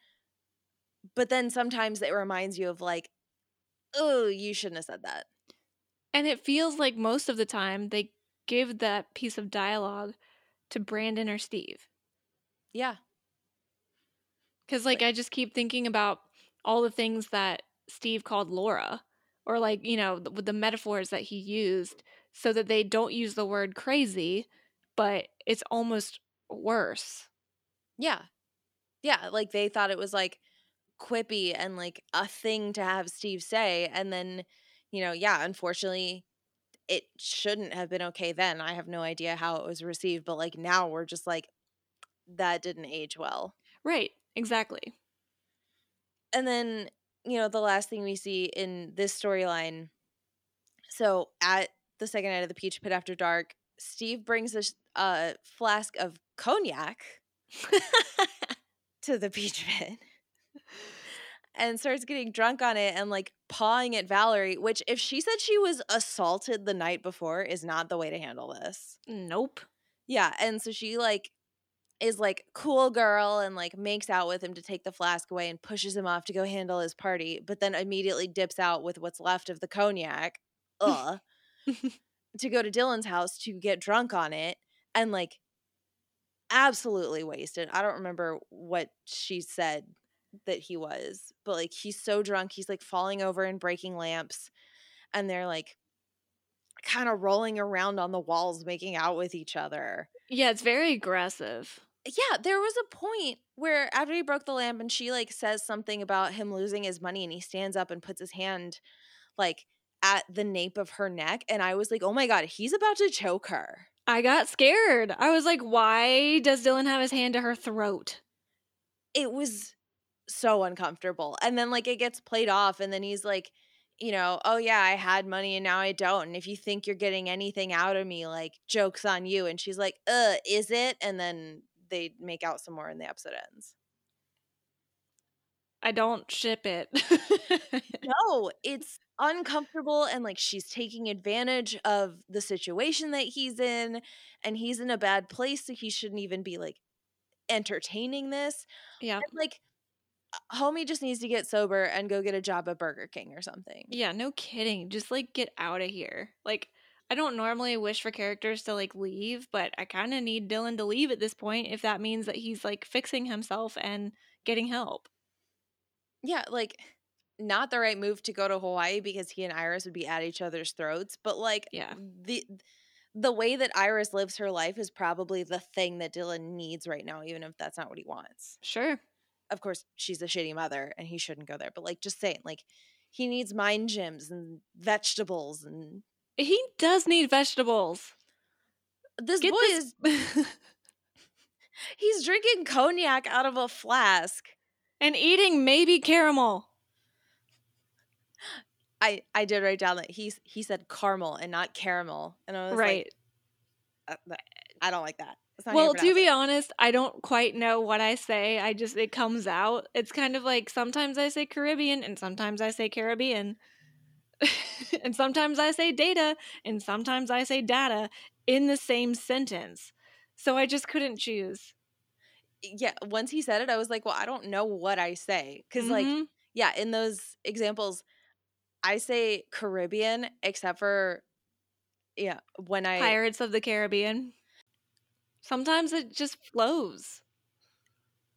But then sometimes it reminds you of like, oh, you shouldn't have said that. And it feels like most of the time they give that piece of dialogue to Brandon or Steve. Yeah. Because, like, I just keep thinking about all the things that Steve called Laura, or, like, you know, th- with the metaphors that he used, so that they don't use the word crazy, but it's almost worse. Yeah. Yeah, like they thought it was like quippy and like a thing to have Steve say and then, you know, yeah, unfortunately it shouldn't have been okay then. I have no idea how it was received, but like now we're just like that didn't age well. Right. Exactly. And then, you know, the last thing we see in this storyline so at the second night of the Peach Pit after dark, Steve brings a, a uh, flask of cognac *laughs* to the beach Pit *laughs* and starts getting drunk on it and like pawing at Valerie, which, if she said she was assaulted the night before, is not the way to handle this. nope. Yeah. And so she like is like cool girl and like makes out with him to take the flask away and pushes him off to go handle his party, but then immediately dips out with what's left of the cognac. *laughs* Ugh. To go to Dylan's house to get drunk on it and like absolutely wasted. I don't remember what she said that he was, but like he's so drunk, he's like falling over and breaking lamps and they're like kind of rolling around on the walls making out with each other. Yeah, it's very aggressive. Yeah, there was a point where after he broke the lamp and she like says something about him losing his money and he stands up and puts his hand like at the nape of her neck and I was like, "Oh my god, he's about to choke her." I got scared. I was like, why does Dylan have his hand to her throat? It was so uncomfortable. And then like it gets played off and then he's like, you know, "Oh yeah, I had money and now I don't. And if you think you're getting anything out of me, like jokes on you." And she's like, "Uh, is it?" And then they make out some more and the episode ends. I don't ship it. *laughs* No, it's uncomfortable and like she's taking advantage of the situation that he's in and he's in a bad place so he shouldn't even be like entertaining this. yeah. And, like homie just needs to get sober and go get a job at Burger King or something. Yeah, no kidding. Just like get out of here. Like I don't normally wish for characters to like leave, but I kind of need Dylan to leave at this point if that means that he's like fixing himself and getting help. Yeah, like not the right move to go to Hawaii because he and Iris would be at each other's throats, but like Yeah. the the way that Iris lives her life is probably the thing that Dylan needs right now even if that's not what he wants. Sure. Of course, she's a shitty mother and he shouldn't go there, but like just saying like he needs mind gyms and vegetables and He does need vegetables. this Get boy this- is *laughs* he's drinking cognac out of a flask. And eating maybe caramel. I I did write down that he's he said caramel and not caramel, and I was Right. like, uh, I don't like that. That's not how you Well, to be honest, I don't quite know what I say. I just it comes out. It's kind of like sometimes I say Caribbean and sometimes I say Caribbean. *laughs* and sometimes I say data and sometimes I say data in the same sentence. So I just couldn't choose. Yeah, once he said it, I was like, well, I don't know what I say because like Mhm. yeah, in those examples, I say Caribbean except for yeah when I Pirates of the Caribbean. Sometimes it just flows.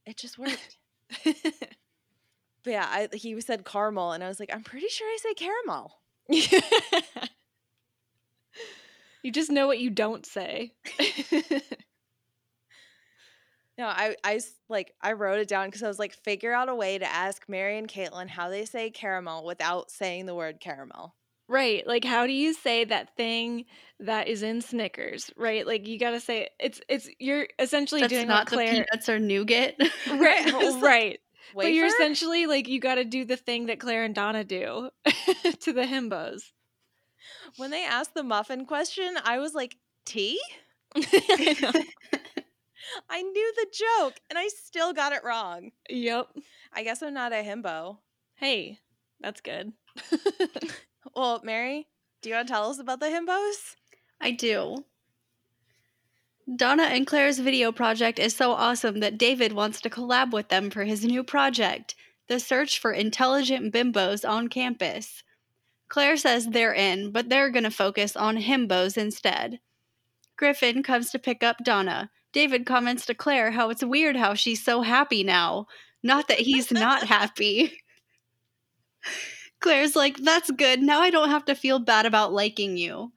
it just *laughs* worked. but yeah, I, he said caramel, and I was like, I'm pretty sure I say caramel. *laughs* you just know what you don't say. *laughs* No, I, I s- like I wrote it down because I was like, figure out a way to ask Mary and Caitlin how they say caramel without saying the word caramel. right. Like how do you say that thing that is in Snickers? Right? Like you gotta say it's it's you're essentially That's doing not what the peanuts or nougat. Right, *laughs* It's like, right. But you're essentially like you gotta do the thing that Claire and Donna do *laughs* to the himbos. when they asked the muffin question, I was like, tea? *laughs* I knew the joke and I still got it wrong. Yep. I guess I'm not a himbo. Hey, that's good. *laughs* Well, Mary, do you want to tell us about the himbos? I do. Donna and Claire's video project is so awesome that David wants to collab with them for his new project, the search for intelligent bimbos on campus. Claire says they're in, but they're going to focus on himbos instead. Griffin comes to pick up Donna. David comments to Claire how it's weird how she's so happy now. Not that he's not *laughs* happy. Claire's like, that's good. Now I don't have to feel bad about liking you.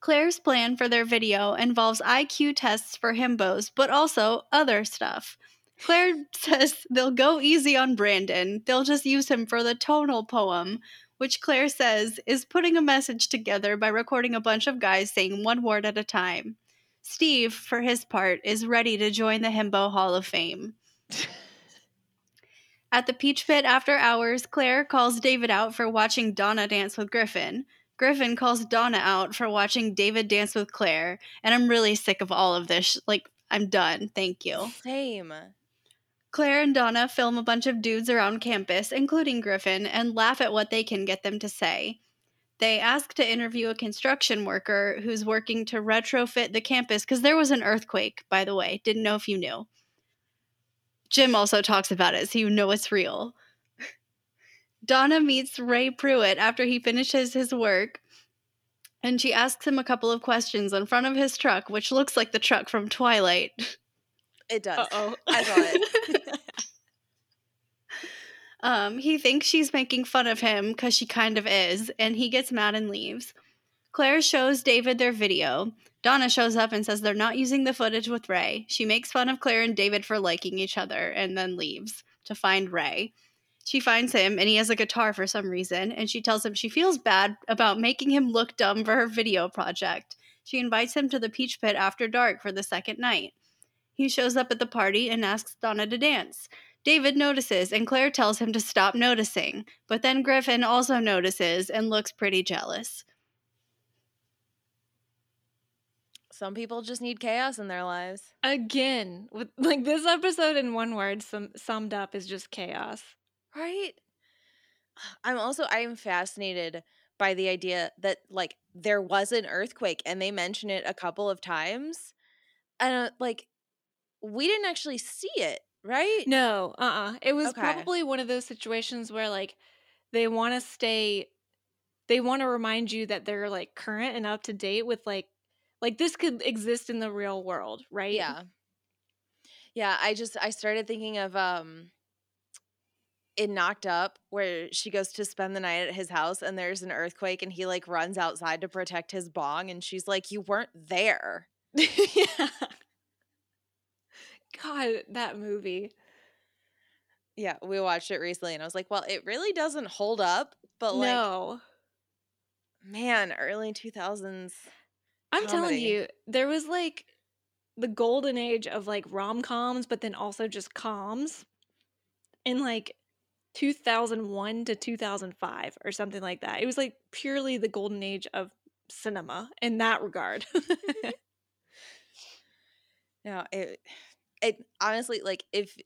Claire's plan for their video involves IQ tests for himbos, but also other stuff. Claire *laughs* says they'll go easy on Brandon. They'll just use him for the tonal poem, which Claire says is putting a message together by recording a bunch of guys saying one word at a time. Steve, for his part, is ready to join the Himbo Hall of Fame. At the Peach Pit after hours, Claire calls David out for watching Donna dance with Griffin. Griffin calls Donna out for watching David dance with Claire, and I'm really sick of all of this. Like, I'm done. Thank you. Same. Claire and Donna film a bunch of dudes around campus, including Griffin, and laugh at what they can get them to say. They ask to interview a construction worker who's working to retrofit the campus because there was an earthquake, by the way. Didn't know if you knew. Jim also talks about it, so you know it's real. Donna meets Ray Pruitt after he finishes his work, and she asks him a couple of questions in front of his truck, which looks like the truck from Twilight. It does. Oh. I saw it. *laughs* Um, he thinks she's making fun of him because she kind of is, and he gets mad and leaves. Claire shows David their video. Donna shows up and says they're not using the footage with Ray. She makes fun of Claire and David for liking each other and then leaves to find Ray. She finds him and he has a guitar for some reason, and she tells him she feels bad about making him look dumb for her video project. She invites him to the Peach Pit after dark for the second night. He shows up at the party and asks Donna to dance. David notices, and Claire tells him to stop noticing, but then Griffin also notices and looks pretty jealous. Some people just need chaos in their lives. Again, with like this episode in one word sum, summed up is just chaos. Right? I'm also I'm fascinated by the idea that like there was an earthquake and they mention it a couple of times. And uh, like we didn't actually see it, right? No, uh uh It was Okay. probably one of those situations where like they want to stay they want to remind you that they're like current and up to date with like like this could exist in the real world, right? Yeah. Yeah, I just I started thinking of um in Knocked Up where she goes to spend the night at his house and there's an earthquake and he like runs outside to protect his bong and she's like you weren't there. *laughs* yeah. God, that movie. Yeah, we watched it recently and I was like, well, it really doesn't hold up, but like no. man, early 2000s. I'm telling you, there was like the golden age of like rom coms, but then also just coms in like 2001 to 2005 or something like that. It was like purely the golden age of cinema in that regard. *laughs* No, it it honestly like if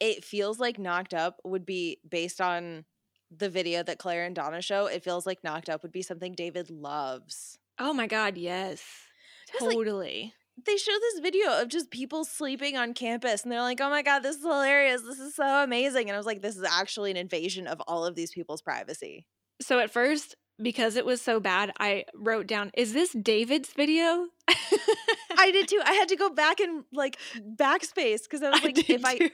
it feels like Knocked Up would be based on the video that Claire and Donna show, it feels like Knocked Up would be something David loves. oh my God, yes. It's like- Totally. They show this video of just people sleeping on campus and they're like, "Oh my god, this is hilarious. This is so amazing." And I was like, "This is actually an invasion of all of these people's privacy." so at first, because it was so bad, I wrote down, is this David's video? *laughs* I did too. I had to go back and like backspace because I was like, did if I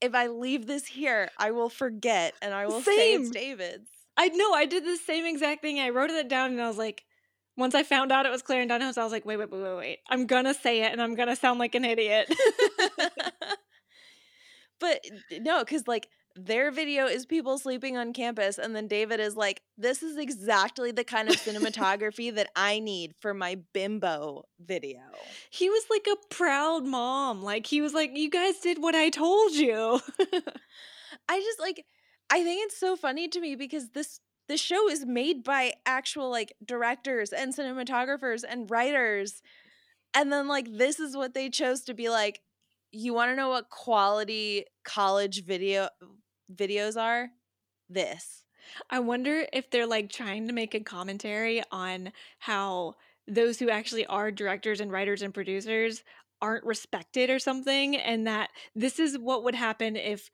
if I leave this here, I will forget and I will say it's David's. I know I did the same exact thing. I wrote it down and I was like, once I found out it was Claire and Donna House, I was like, wait, wait, wait, wait, wait. I'm gonna say it and I'm gonna sound like an idiot. *laughs* but no, because like their video is people sleeping on campus, and then David is like, "This is exactly the kind of *laughs* cinematography that I need for my bimbo video." he was like a proud mom. Like he was like, you guys did what I told you. *laughs* I just like, I think it's so funny to me because this this show is made by actual like directors and cinematographers and writers, and then like this is what they chose to be like. You want to know what quality college video videos are? This. I wonder if they're like trying to make a commentary on how those who actually are directors and writers and producers aren't respected or something, and that this is what would happen if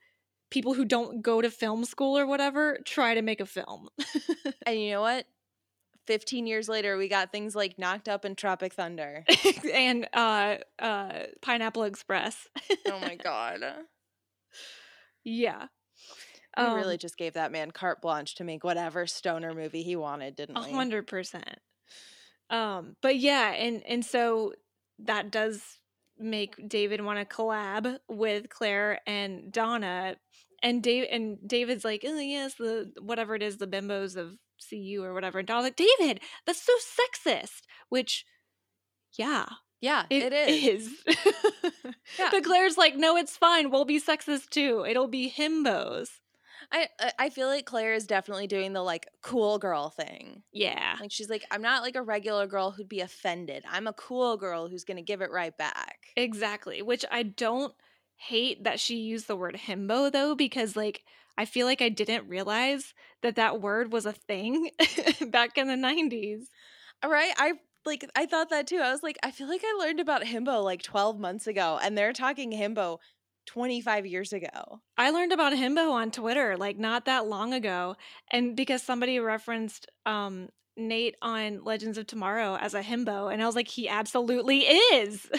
people who don't go to film school or whatever try to make a film. *laughs* And you know what? 15 years later, we got things like Knocked Up and Tropic Thunder. *laughs* and uh uh Pineapple Express. oh my *laughs* God. yeah. We Um, really just gave that man carte blanche to make whatever stoner movie he wanted, didn't we? hundred percent. Um, but yeah, and and so that does make David want to collab with Claire and Donna, and Dave and David's like, oh yes, the whatever it is, the bimbos of CU or whatever. And Donna's like, David, that's so sexist. Which, yeah, Yeah, it is. *laughs* Yeah. But Claire's like, no, it's fine. We'll be sexist too. It'll be himbos. I I- I feel like Claire is definitely doing the like cool girl thing. Yeah. Like she's like, I'm not like a regular girl who'd be offended. I'm a cool girl who's gonna give it right back. Exactly. Which I don't hate that she used the word himbo though, because like I feel like I didn't realize that that word was a thing *laughs* back in the 90s. All uh, right, I like I thought that too. I was like, I feel like I learned about himbo like 12 months ago, and they're talking himbo 25 years ago. I learned about himbo on Twitter like not that long ago and because somebody referenced um Nate on Legends of Tomorrow as a himbo and I was like he absolutely is.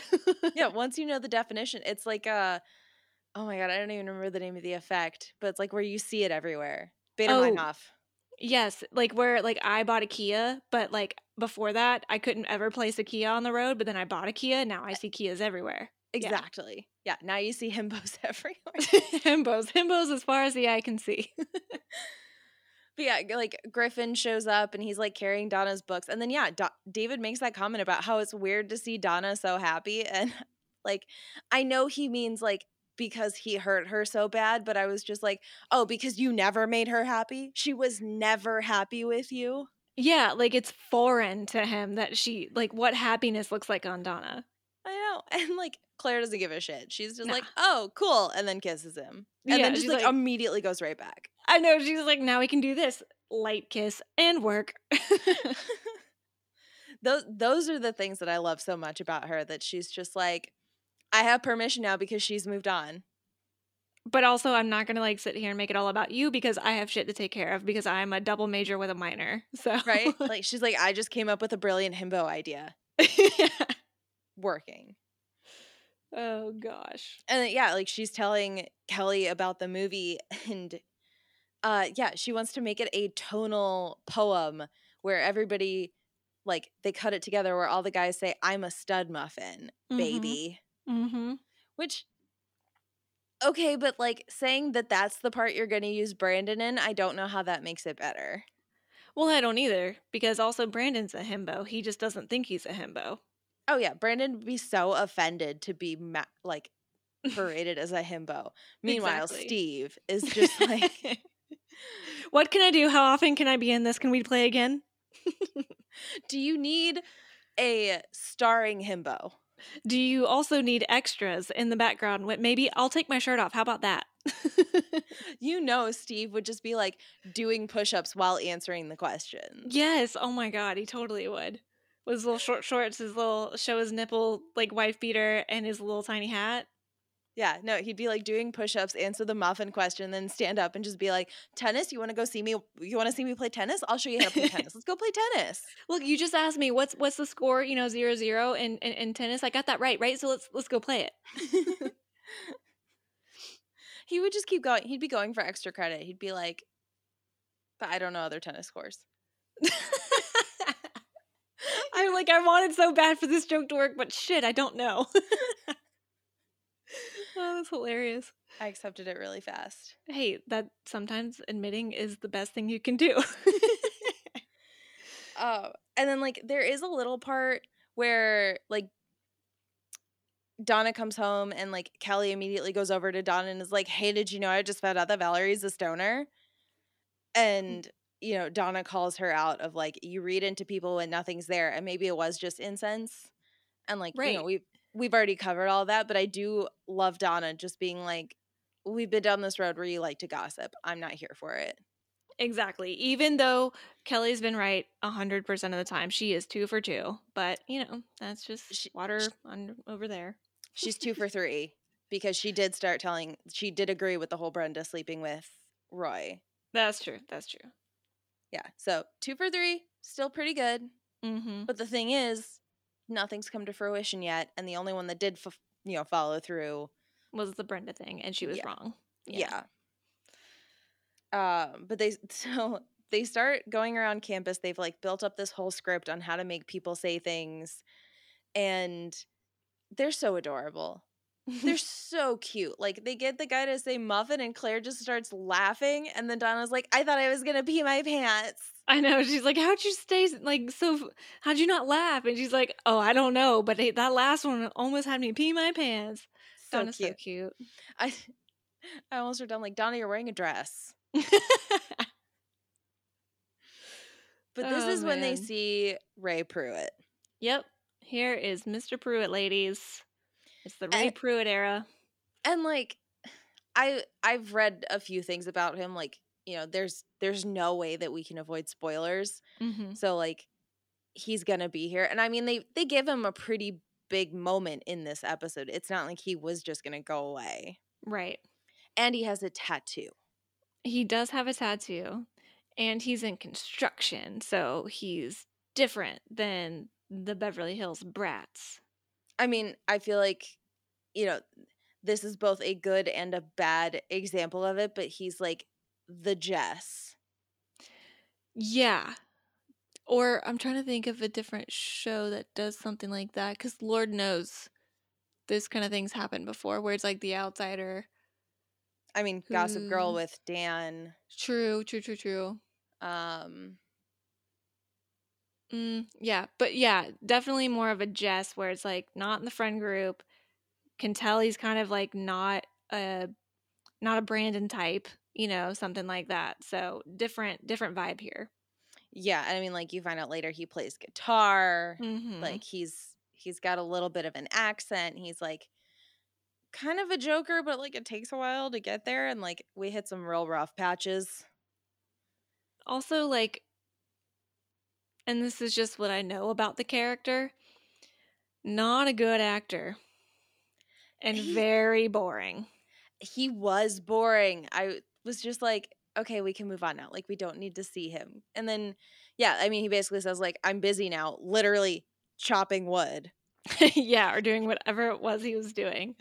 yeah, *laughs* once you know the definition, it's like uh oh my god, I don't even remember the name of the effect, but it's like where you see it everywhere. Baader Oh. Meinhof. Yes, like where like I bought a Kia, but like before that I couldn't ever place a Kia on the road, but then I bought a Kia, and now I see Kias everywhere. Yeah. Exactly. Yeah. now you see himbos *laughs* everywhere. *laughs* himbos, himbos as far as the eye can see. *laughs* But yeah, like Griffin shows up and he's like carrying Donna's books. And then, yeah, Do- David makes that comment about how it's weird to see Donna so happy. And like, I know he means like because he hurt her so bad, but I was just like, oh, because you never made her happy? She was never happy with you? yeah, like it's foreign to him that she like what happiness looks like on Donna. I know. *laughs* And like, Claire doesn't give a shit. She's just Nah. like, oh, cool. And then kisses him. And Yeah, then just like, like- immediately goes right back. I know she's like now we can do this light kiss and work. *laughs* those those are the things that I love so much about her that she's just like I have permission now because she's moved on. but also I'm not going to like sit here and make it all about you because I have shit to take care of because I'm a double major with a minor. So Right? like *laughs* she's like I just came up with a brilliant himbo idea. Working. oh gosh. And yeah, like she's telling Kelly about the movie *laughs* and uh yeah, she wants to make it a tonal poem where everybody like they cut it together where all the guys say I'm a stud muffin, Mhm. baby. Mhm. Which, okay, but like saying that that's the part you're going to use Brandon in, I don't know how that makes it better. Well, I don't either because also Brandon's a himbo. He just doesn't think he's a himbo. Oh, yeah, Brandon would be so offended to be ma- like *laughs* paraded as a himbo. Meanwhile, Exactly. Steve is just like, *laughs* what can I do? How often can I be in this? Can we play again? *laughs* do you need a starring himbo? Do you also need extras in the background? What maybe I'll take my shirt off. How about that? You know, Steve would just be like doing push ups while answering the questions. yes. Oh my god, he totally would. With his little short shorts, his little show his nipple like wife beater, and his little tiny hat. Yeah, no, he'd be like doing push-ups, answer the muffin question, then stand up and just be like, "Tennis, you want to go see me? You want to see me play tennis? I'll show you how to play tennis. Let's go play tennis." *laughs* Look, you just asked me what's what's the score, you know, zero zero in, in, in tennis. I got that right, right? So let's let's go play it. *laughs* he would just keep going. He'd be going for extra credit. He'd be like, "But I don't know other tennis scores." *laughs* I'm like, I wanted so bad for this joke to work, but shit, I don't know. *laughs* oh, that's hilarious. I accepted it really fast. Hey, that sometimes admitting is the best thing you can do. *laughs* Oh, and then like there is a little part where like Donna comes home and like Kelly immediately goes over to Donna and is like, "Hey, did you know I just found out that Valerie's a stoner?" Mm. And you know, Donna calls her out of like you read into people when nothing's there, and maybe it was just incense. And like you know, we've we've already covered all that, but I do love Donna just being like, "We've been down this road where you like to gossip. I'm not here for it." exactly. Even though Kelly's been right 100% of the time, she is two for two. But, you know, that's just She- water sh- on, over there. She's two for *laughs* three because she did start telling. She did agree with the whole Brenda sleeping with Roy. That's true. That's true. Yeah, so two for three, still pretty good. Mm-hmm. But the thing is, nothing's come to fruition yet, and the only one that did, f- you know, follow through. Was the Brenda thing, and she was Yeah. wrong. Yeah. Um, but they *laughs* so they start going around campus. They've like built up this whole script on how to make people say things, and they're so adorable. They're *laughs* so cute. Like they get the guy to say muffin and Claire just starts laughing and then Donna's like, I thought I was gonna pee my pants. I know. She's like, "How'd you stay like so? How'd you not laugh?" And she's like, "Oh, I don't know, but it, that last one almost had me pee my pants." So Donna's cute. so cute. I *laughs* I almost wrote down like Donna, you're wearing a dress. *laughs* But this Oh, is when they see Ray Pruitt. yep. Here is Mr. Pruitt, ladies. It's the Ray And- Pruitt era. And like I I've read a few things about him like, you know, there's there's no way that we can avoid spoilers. Mm-hmm. So like he's going to be here. And I mean they they give him a pretty big moment in this episode. It's not like he was just going to go away. Right. And he has a tattoo. He does have a tattoo, and he's in construction, so he's different than the Beverly Hills brats. I mean, I feel like, you know, this is both a good and a bad example of it, but he's like the Jess. Yeah. Or I'm trying to think of a different show that does something like that because Lord knows this kind of things happened before where it's like the outsider. I mean, Gossip Girl with Dan. True, true, true, true. Um, Mm, yeah, but yeah, definitely more of a Jess where it's like not in the friend group. Can tell he's kind of like not a not a Brandon type, you know, something like that. So different different vibe here. yeah, I mean, like you find out later he plays guitar. Mm-hmm. Like he's he's got a little bit of an accent. He's like kind of a joker, but like it takes a while to get there, and like we hit some real rough patches. also like and this is just what I know about the character. Not a good actor. And He- very boring. He was boring. I was just like, okay, we can move on now. Like we don't need to see him. And then, yeah, I mean, he basically says like, I'm busy now, literally chopping wood. *laughs* yeah, or doing whatever it was he was doing.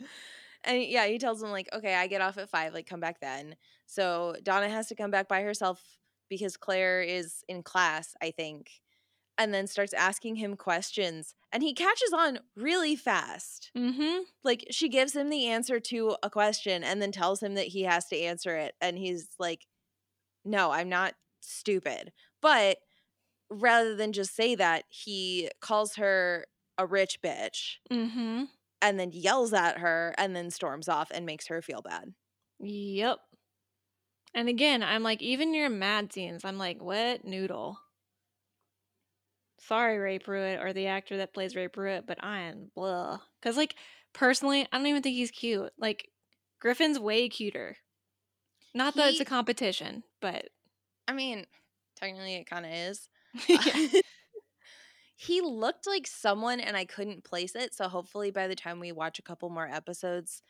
And yeah, he tells him like, okay, I get off at five, like come back then. So Donna has to come back by herself because Claire is in class, I think, and then starts asking him questions, and he catches on really fast. Mm-hmm. Like she gives him the answer to a question, and then tells him that he has to answer it, and he's like, "No, I'm not stupid." But rather than just say that, he calls her a rich bitch Mm-hmm. and then yells at her and then storms off and makes her feel bad. Yep. And again, I'm like, even your mad scenes, I'm like, what noodle? Sorry, Ray Pruitt, or the actor that plays Ray Pruitt, but I am blah. Because, like, personally, I don't even think he's cute. Like, Griffin's way cuter. Not that it's a competition, but I mean, technically it kind of is. *laughs* *laughs* he looked like someone and I couldn't place it. So hopefully by the time we watch a couple more episodes,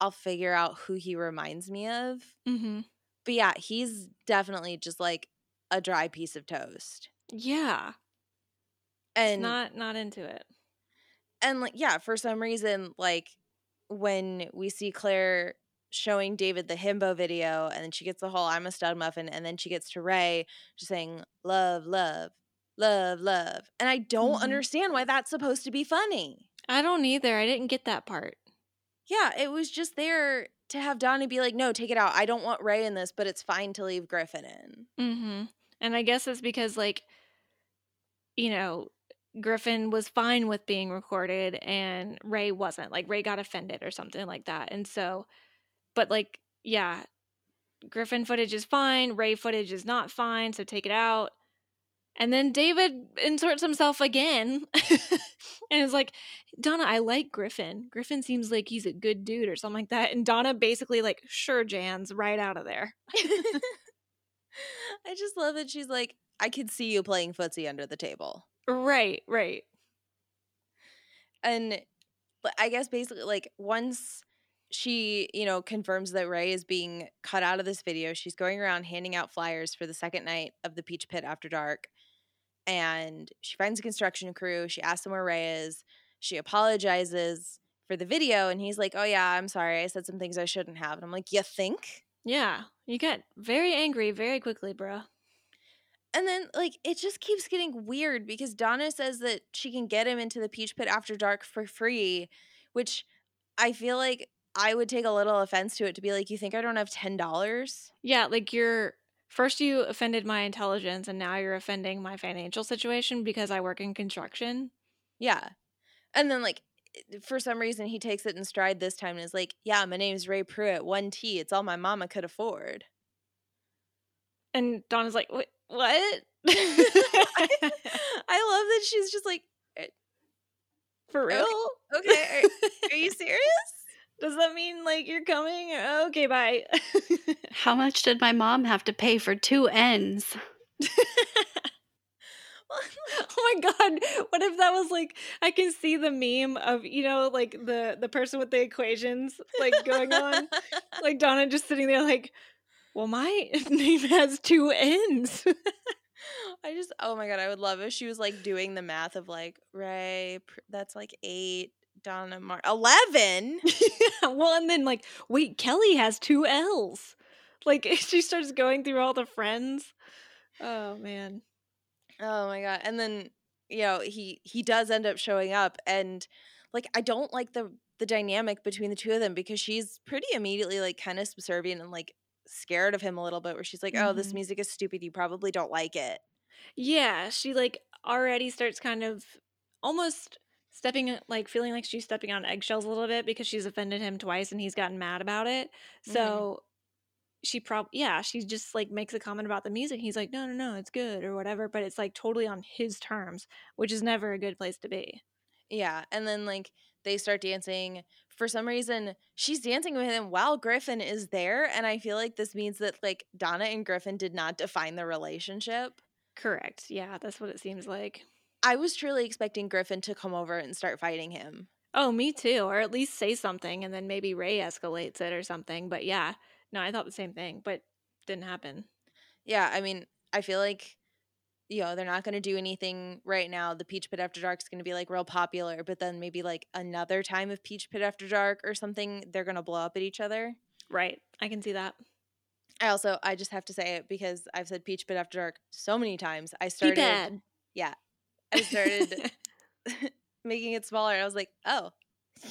I'll figure out who he reminds me of. hmm But yeah, he's definitely just like a dry piece of toast. yeah. And not not into it. and like yeah, for some reason like when we see Claire showing David the himbo video and then she gets the whole I'm a stud muffin and then she gets to Ray just saying love, love, love, love. And I don't Mhm. understand why that's supposed to be funny. I don't either. I didn't get that part. Yeah, it was just there to have Donnie be like, no, take it out. I don't want Ray in this, but it's fine to leave Griffin in. Mm-hmm. And I guess it's because, like, you know, Griffin was fine with being recorded and Ray wasn't. Like, Ray got offended or something like that. And so, but like, yeah, Griffin footage is fine. Ray footage is not fine. So take it out. And then David inserts himself again *laughs* and is like, Donna, I like Griffin. Griffin seems like he's a good dude or something like that. And Donna basically, like, sure, Jan's right out of there. *laughs* *laughs* I just love that she's like, I could see you playing footsie under the table. Right, right. and I guess basically like once she, you know, confirms that Ray is being cut out of this video, she's going around handing out flyers for the second night of the Peach Pit after dark. And she finds a construction crew. She asks them where Ray is. She apologizes for the video, and he's like, "Oh yeah, I'm sorry. I said some things I shouldn't have." And I'm like, "You think?" Yeah, you get very angry very quickly, bruh. And then like it just keeps getting weird because Donna says that she can get him into the Peach Pit after dark for free, which I feel like I would take a little offense to it to be like, you think I don't have ten dollars? Yeah, like you're first you offended my intelligence and now you're offending my financial situation because I work in construction. Yeah. And then like for some reason he takes it in stride this time and is like, Yeah, my name's Ray Pruitt, one T. It's all my mama could afford. And Donna's like, "What? What?" *laughs* *laughs* I love that she's just like, eh For real? Oh, okay. Are, are you *laughs* serious? Does that mean like you're coming? Okay, bye. How much did my mom have to pay for two ends? oh my god what if that was like i can see the meme of you know like the the person with the equations like going on like donna just sitting there like well my *laughs* name has two ends *laughs* I just, oh my god, I would love if she was like doing the math of like Ray, that's like eight, Donna Mar, eleven. *laughs* well and then like wait kelly has two l's like she starts going through all the friends oh man Oh my god! And then you know he he does end up showing up, and like I don't like the the dynamic between the two of them because she's pretty immediately like kind of subservient and like scared of him a little bit. Where she's like, "Oh, this Mhm. music is stupid. You probably don't like it." Yeah, she like already starts kind of almost stepping like feeling like she's stepping on eggshells a little bit because she's offended him twice and he's gotten mad about it. Mhm. So she probably yeah, she just like makes a comment about the music. He's like, "No, no, no, it's good" or whatever, but it's like totally on his terms, which is never a good place to be. Yeah, and then like they start dancing. For some reason, she's dancing with him while Griffin is there, and I feel like this means that like Donna and Griffin did not define the relationship. Correct. Yeah, that's what it seems like. I was truly expecting Griffin to come over and start fighting him. Oh, me too, or at least say something and then maybe Ray escalates it or something. But yeah, no, I thought the same thing, but didn't happen. Yeah, I mean, I feel like you know, they're not going to do anything right now. The Peach Pit After Dark is going to be like real popular, but then maybe like another time of Peach Pit After Dark or something, they're going to blow up at each other. Right. I can see that. I also, I just have to say it because I've said Peach Pit After Dark so many times. I started, yeah, I started *laughs* *laughs* making it smaller. and I was like, oh, *laughs*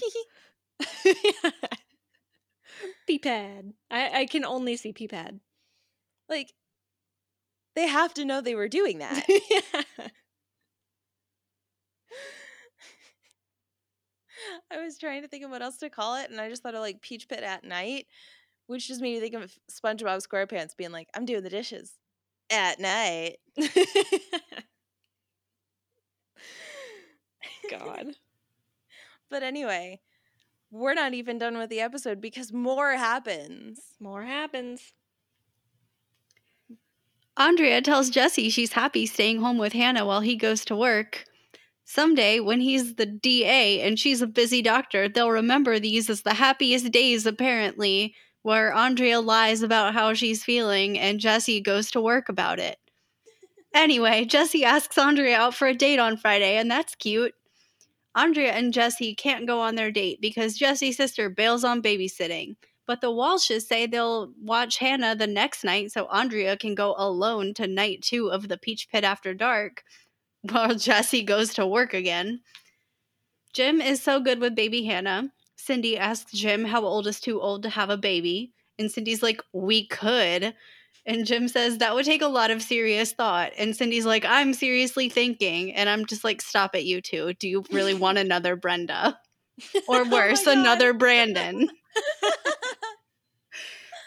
P-pad. I, I can only see P-pad. like they have to know they were doing *laughs* that. yeah. I was trying to think of what else to call it, and I just thought of like Peach Pit at night, which just made me think of SpongeBob SquarePants being like, "I'm doing the dishes at night." God. *laughs* But anyway, we're not even done with the episode because more happens. More happens. Andrea tells Jesse she's happy staying home with Hannah while he goes to work. Someday, when he's the DA and she's a busy doctor, they'll remember these as the happiest days, apparently, where Andrea lies about how she's feeling and Jesse goes to work about it. Anyway, Jesse asks Andrea out for a date on Friday, and that's cute. Andrea and Jesse can't go on their date because Jesse's sister bails on babysitting. But the Walshes say they'll watch Hannah the next night so Andrea can go alone to night two of the Peach Pit After Dark *laughs* while Jesse goes to work again. Jim is so good with baby Hannah. Cindy asks Jim how old is too old to have a baby. And Cindy's like, We could. And Jim says that would take a lot of serious thought. And Cindy's like, I'm seriously thinking. And I'm just like, Stop it, you two. Do you really want *laughs* another Brenda? *laughs* Or Oh worse, God. another Brandon?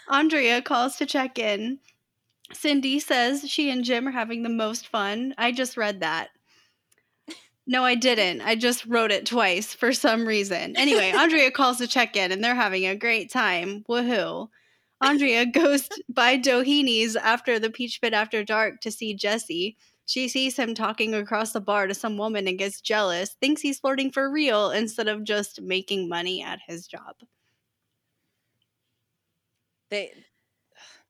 Andrea calls to check in. Cindy says she and Jim are having the most fun. I just read that. No, I didn't. I just wrote it twice for some reason. Anyway, *laughs* Andrea calls to check in and they're having a great time. Woohoo. Andrea *laughs* goes by Doheni's after the Peach Pit After Dark to see Jesse. She sees him talking across the bar to some woman and gets jealous, thinks he's flirting for real instead of just making money at his job. They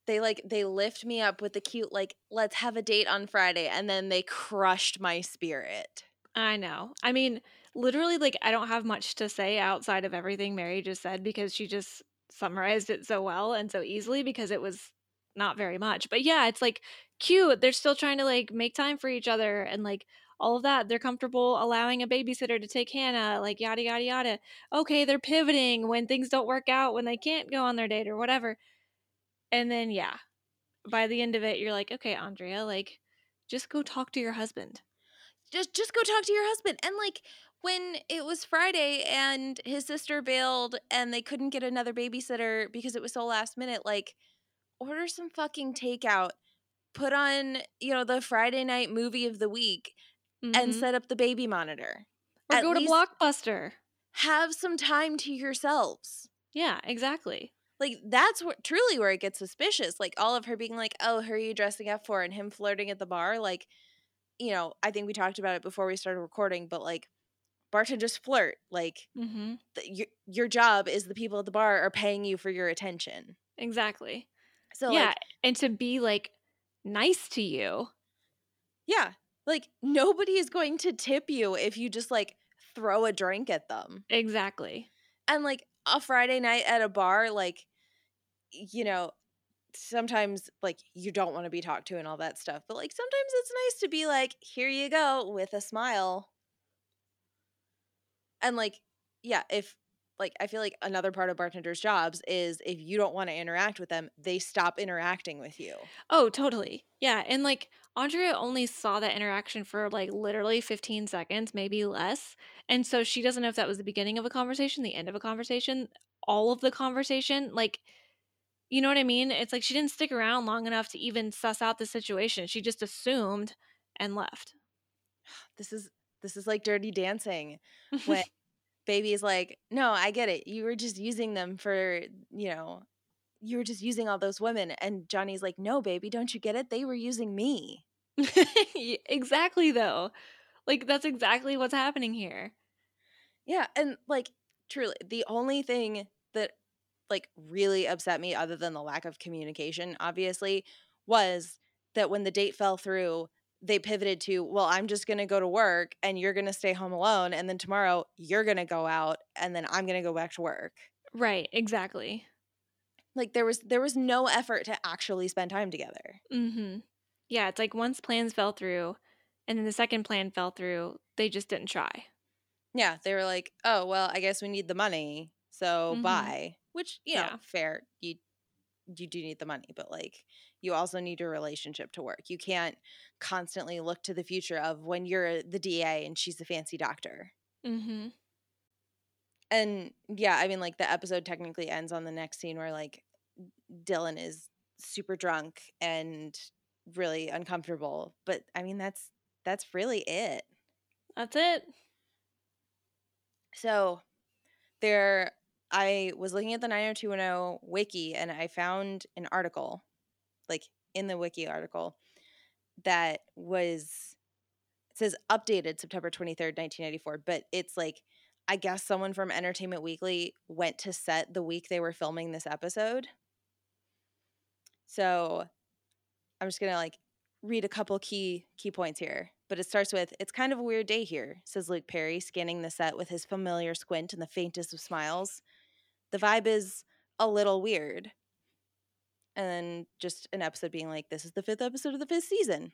they like they lift me up with the cute like let's have a date on Friday and then they crushed my spirit. I know. I mean, literally, like, I don't have much to say outside of everything Mary just said because she just summarized it so well and so easily because it was not very much. But yeah, it's like cute. They're still trying to like make time for each other and like all of that. They're comfortable allowing a babysitter to take Hannah, like yada, yada, yada. Okay, they're pivoting when things don't work out, when they can't go on their date or whatever. And then, yeah, by the end of it, you're like, okay, Andrea, like, just go talk to your husband. Just just go talk to your husband. And like when it was Friday and his sister bailed and they couldn't get another babysitter because it was so last minute, like order some fucking takeout. Put on, you know, the Friday night movie of the week and Mhm. set up the baby monitor. or at go to Blockbuster. Have some time to yourselves. Yeah, exactly. Like that's what truly where it gets suspicious. Like all of her being like, "Oh, who are you dressing up for?" and him flirting at the bar. Like, you know, I think we talked about it before we started recording, but like, bartenders just flirt. Like, mm-hmm. th- your your job is the people at the bar are paying you for your attention. Exactly. So yeah, like, and to be like nice to you. yeah, like nobody is going to tip you if you just like throw a drink at them. Exactly. and like a Friday night at a bar, like you know, sometimes like you don't want to be talked to and all that stuff, but like sometimes it's nice to be like, here you go with a smile. And like, yeah, if like I feel like another part of bartenders' jobs is if you don't want to interact with them, they stop interacting with you. Oh, totally. Yeah, and like Andrea only saw that interaction for like literally 15 seconds, maybe less. And so she doesn't know if that was the beginning of a conversation, the end of a conversation, all of the conversation. Like, you know what I mean? It's like she didn't stick around long enough to even suss out the situation. She just assumed and left. *sighs* This is this is like dirty dancing. *laughs* when baby is like, no, I get it. You were just using them for, you know, you were just using all those women. And Johnny's like, no, baby, don't you get it? They were using me. *laughs* Exactly, though. Like, that's exactly what's happening here. Yeah. And like, truly, the only thing that like really upset me, other than the lack of communication, obviously, was that when the date fell through, they pivoted to, well, I'm just going to go to work and you're going to stay home alone. And then tomorrow you're going to go out and then I'm going to go back to work. Right, exactly. like there was there was no effort to actually spend time together hmm Yeah, it's like once plans fell through and then the second plan fell through, they just didn't try. yeah they were like oh well i guess we need the money so Mhm. bye which you know Yeah. fair you you do need the money but like you also need your relationship to work. You can't constantly look to the future of when you're the da and she's the fancy doctor. Hmm and yeah i mean like the episode technically ends on the next scene where like dylan is super drunk and really uncomfortable but i mean that's that's really it. That's it. So there I was looking at the 90210 wiki and I found an article like in the wiki article that was it says updated September 23rd, 1994, but it's like I guess someone from Entertainment Weekly went to set the week they were filming this episode. So I'm just going to like read a couple key key points here. But it starts with It's kind of a weird day here, says Luke Perry, scanning the set with his familiar squint and the faintest of smiles. The vibe is a little weird. And then just an episode being like, This is the fifth episode of the fifth season.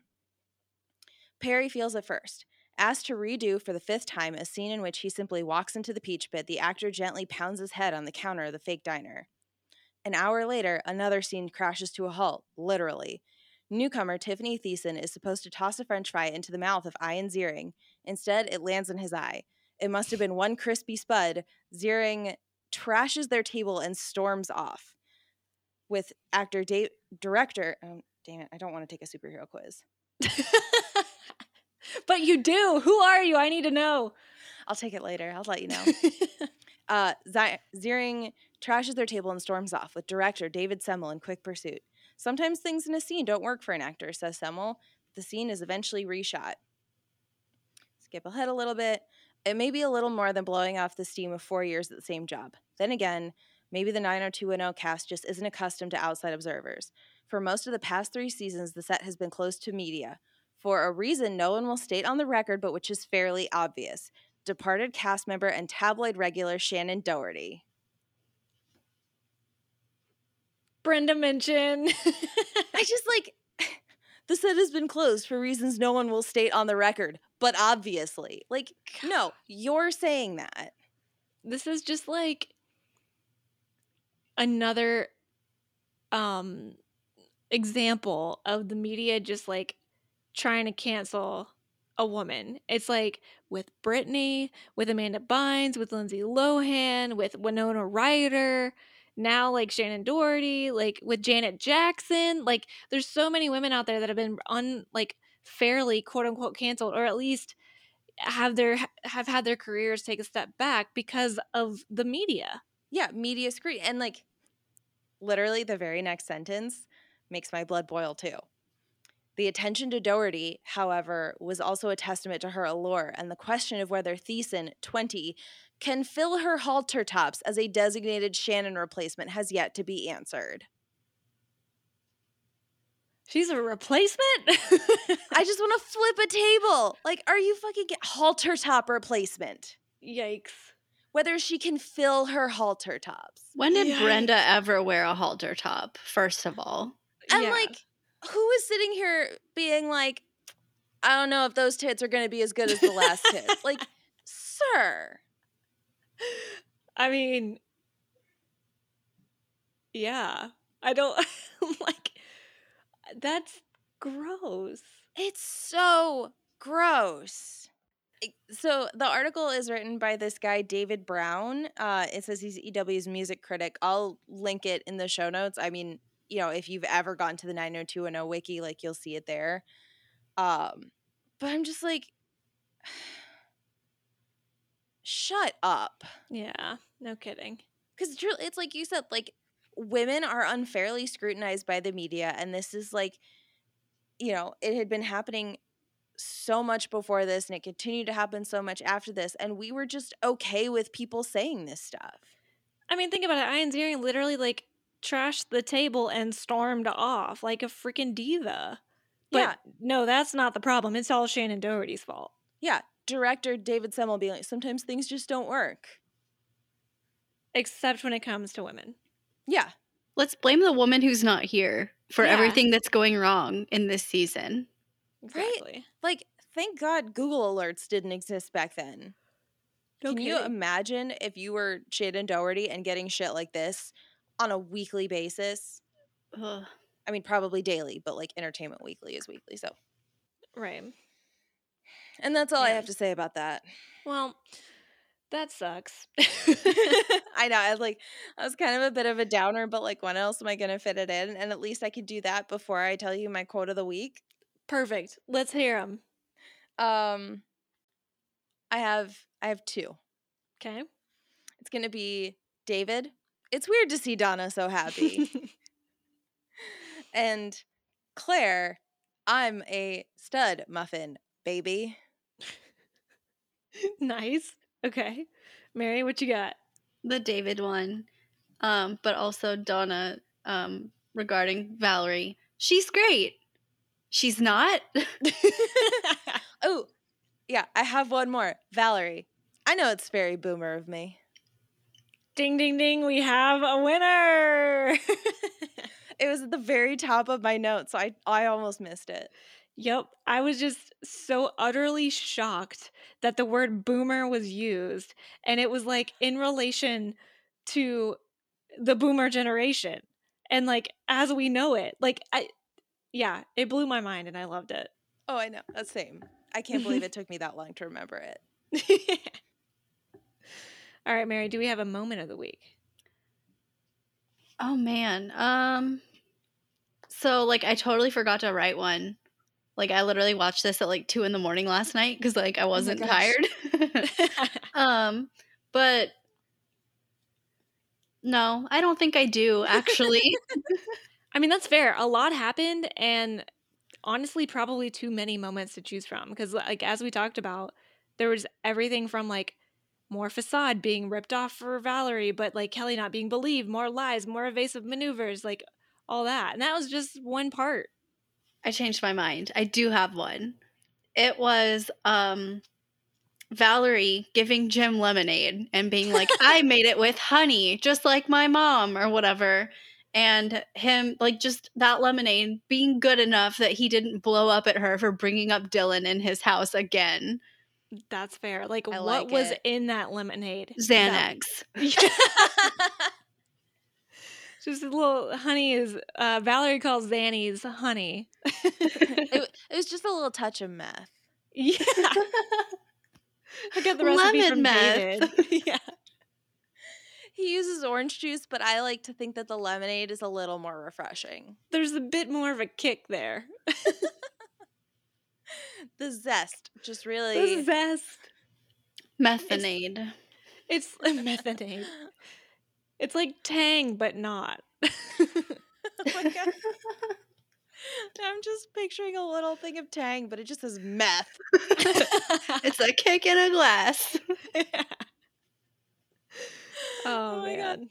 Perry feels it first. Asked to redo for the fifth time a scene in which he simply walks into the peach pit, the actor gently pounds his head on the counter of the fake diner. An hour later, another scene crashes to a halt, literally. Newcomer Tiffani Thiessen is supposed to toss a french fry into the mouth of Ian Ziering. Instead, it lands in his eye. It must have been one crispy spud. Ziering trashes their table and storms off. With actor, da- director, um, damn it, I don't want to take a superhero quiz. *laughs* but you do. Who are you? I need to know. I'll take it later. I'll let you know. *laughs* Uh, Zi- Ziering trashes their table and storms off with director David Semel in quick pursuit. Sometimes things in a scene don't work for an actor, says Semel. The scene is eventually reshot. Skip ahead a little bit. It may be a little more than blowing off the steam of four years at the same job. Then again, maybe the 90210 cast just isn't accustomed to outside observers. For most of the past three seasons, the set has been closed to media. For a reason no one will state on the record, but which is fairly obvious departed cast member and tabloid regular Shannen Doherty. Brenda Minchin. *laughs* I just like the set has been closed for reasons no one will state on the record, but obviously. Like, no, you're saying that. This is just like another um example of the media just like trying to cancel a woman. It's like with Britney, with Amanda Bynes, with Lindsay Lohan, with Winona Ryder, now like Shannen Doherty, like with Janet Jackson. Like there's so many women out there that have been un like fairly quote unquote canceled or at least have their have had their careers take a step back because of the media. Yeah, media screen. And like literally the very next sentence makes my blood boil too. The attention to Doherty, however, was also a testament to her allure, and the question of whether Thiessen, 20, can fill her halter tops as a designated Shannen replacement has yet to be answered. She's a replacement? I just want to *laughs* flip a table. Like, are you fucking get halter top replacement? Yikes. Whether she can fill her halter tops. When did Yikes. Brenda ever wear a halter top, first of all? And Yeah. like, who is sitting here being like, I don't know if those tits are going to be as good as the last tits? *laughs* Like, sir. *laughs* I mean, yeah. I don't *laughs* like that's gross. It's so gross. So the article is written by this guy David Brown. Uh, it says he's EW's music critic. I'll link it in the show notes. I mean, you know, if you've ever gone to the 90210 wiki, like you'll see it there. Um, but I'm just like, *sighs* shut up. Yeah, no kidding. because truly it's like you said like women are unfairly scrutinized by the media and this is like you know it had been happening so much before this and it continued to happen so much after this and we were just okay with people saying this stuff I mean, think about it. Ian Ziering literally like trashed the table and stormed off like a freaking diva. But Yeah. no, that's not the problem. It's all Shannen Doherty's fault. yeah director david semel being like sometimes things just don't work Except when it comes to women. yeah Let's blame the woman who's not here for Yeah. everything that's going wrong in this season. Right? Exactly. like thank god google alerts didn't exist back then No Can you imagine if you were Shannen Doherty and getting shit like this on a weekly basis? Ugh. I mean, probably daily, but like Entertainment Weekly is weekly. So, Right. And that's all I have to say about that. Well, that sucks. *laughs* *laughs* I know. I was like, I was kind of a bit of a downer, but like, when else am I going to fit it in? And at least I could do that before I tell you my quote of the week. Perfect. Let's hear them. Um, I have, I have two. Okay. It's going to be David. It's weird to see Donna so happy. *laughs* and Claire, I'm a stud muffin, baby. *laughs* nice. Okay. Mary, what you got? The David one, um, but also Donna um, regarding Valerie. She's great. She's not. *laughs* *laughs* oh, yeah, I have one more. Valerie. I know it's very boomer of me. ding, ding, ding. We have a winner. It was at the very top of my notes, so I I almost missed it. Yep. I was just so utterly shocked that the word boomer was used. And it was like in relation to the boomer generation. And like as we know it, like I, yeah, it blew my mind and I loved it. Oh, I know. That's same. I can't believe *laughs* it took me that long to remember it. All right, Mary, do we have a moment of the week? Oh man. Um so like I totally forgot to write one. Like I literally watched this at like two in the morning last night because like I wasn't gosh. tired. *laughs* *laughs* um but no, I don't think I do actually. *laughs* I mean, that's fair. A lot happened, and honestly, probably too many moments to choose from. Because, like, as we talked about, there was everything from like more facade being ripped off for Valerie, but like Kelly not being believed, more lies, more evasive maneuvers, like all that. And that was just one part. I changed my mind. I do have one. It was um Valerie giving Jim lemonade and being like, *laughs* I made it with honey, just like my mom, or whatever. and him like just that lemonade being good enough that he didn't blow up at her for bringing up Dylan in his house again. That's fair. Like, I what like was it. in that lemonade? Xanax. *laughs* *laughs* Just a little honey is uh, Valerie calls Zanny's honey. *laughs* it, *laughs* it was just a little touch of meth. yeah, I got the recipe Lemon from meth. David. *laughs* yeah, He uses orange juice, but I like to think that the lemonade is a little more refreshing. there's a bit more of a kick there. The zest just really The zest. Methanade. It's a methanate. It's like Tang, but not. oh my God. I'm just picturing a little thing of Tang, but it just says meth. *laughs* it's a kick in a glass. *laughs* oh, Oh my man. God.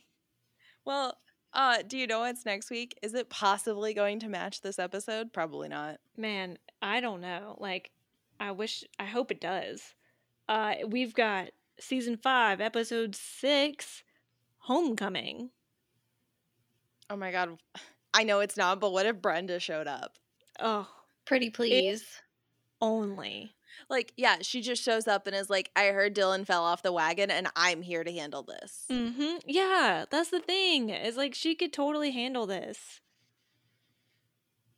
Well, uh, do you know what's next week? Is it possibly going to match this episode? Probably not. Man, I don't know. Like, I wish, I hope it does. Uh, we've got season five, episode six, Homecoming. Oh my God. I know it's not, but what if Brenda showed up? Oh, Pretty please. only. Like, yeah, she just shows up and is like, I heard Dylan fell off the wagon and I'm here to handle this. Mm-hmm. Yeah, that's the thing. It's like she could totally handle this.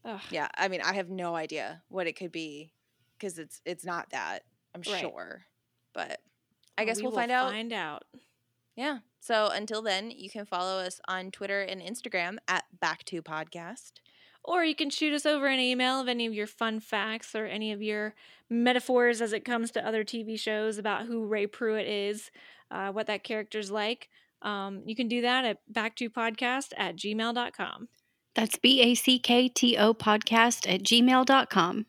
Ugh. Yeah, I mean, I have no idea what it could be because it's it's not that, I'm Right. sure. But I guess we we'll will find out. Find out. Yeah. So until then, you can follow us on Twitter and Instagram at Back to Podcast. Or you can shoot us over an email of any of your fun facts or any of your metaphors as it comes to other TV shows about who Ray Pruitt is, uh, what that character's like. Um, you can do that at backtopodcast at gmail.com. That's B A C K T O podcast at gmail.com.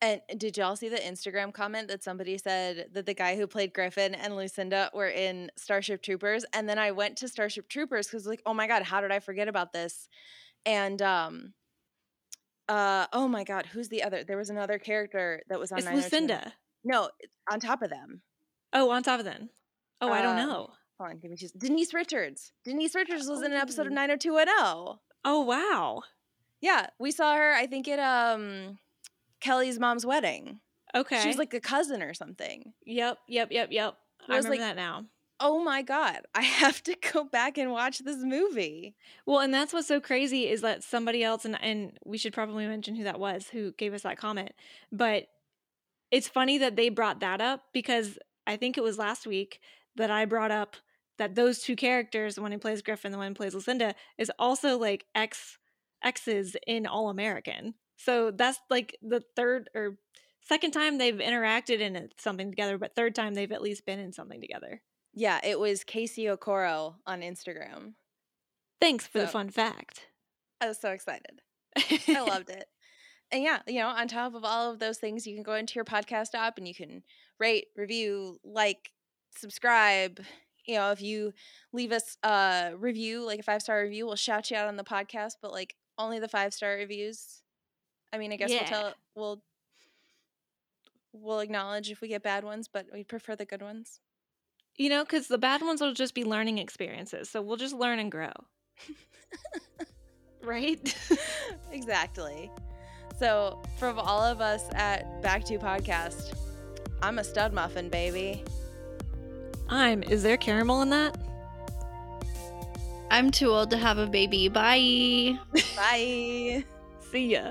And did y'all see the Instagram comment that somebody said that the guy who played Griffin and Lucinda were in Starship Troopers? And then I went to Starship Troopers because like, oh my god, how did I forget about this? And um, uh, oh my god, who's the other? There was another character that was on. It's 90210. Lucinda. No, on top of them. Oh, on top of them. Oh, I don't Uh, know. Hold on, give me two. Denise Richards. Denise Richards was in an episode of Oh. 90210. Oh, wow. Yeah, we saw her. I think it um Kelly's mom's wedding. Okay. She was like a cousin or something. yep, yep, yep, yep. I I was like- that now. Oh my god, I *laughs* have to go back and watch this movie. Well, and that's what's so crazy is that somebody else, and, and we should probably mention who that was who gave us that comment. But it's funny that they brought that up because I think it was last week that I brought up that those two characters, the one who plays Griffin, the one who plays Lucinda, is also like ex exes in All American. So that's like the third or second time they've interacted in something together, but third time they've at least been in something together. Yeah, it was Casey Okoro on Instagram. Thanks for the fun fact. I was so excited. I *laughs* loved it. And yeah, you know, on top of all of those things, you can go into your podcast app and you can rate, review, like, subscribe. You know, if you leave us a review, like a five star review, we'll shout you out on the podcast, but like only the five star reviews. I mean, I guess we'll Yeah. tell we'll we'll acknowledge if we get bad ones, but we prefer the good ones. You know, because the bad ones will just be learning experiences. So we'll just learn and grow. right? *laughs* exactly. So, from all of us at Back to Podcast, I'm a stud muffin, baby. I'm. Is there caramel in that? I'm too old to have a baby. Bye. *laughs* Bye. See ya.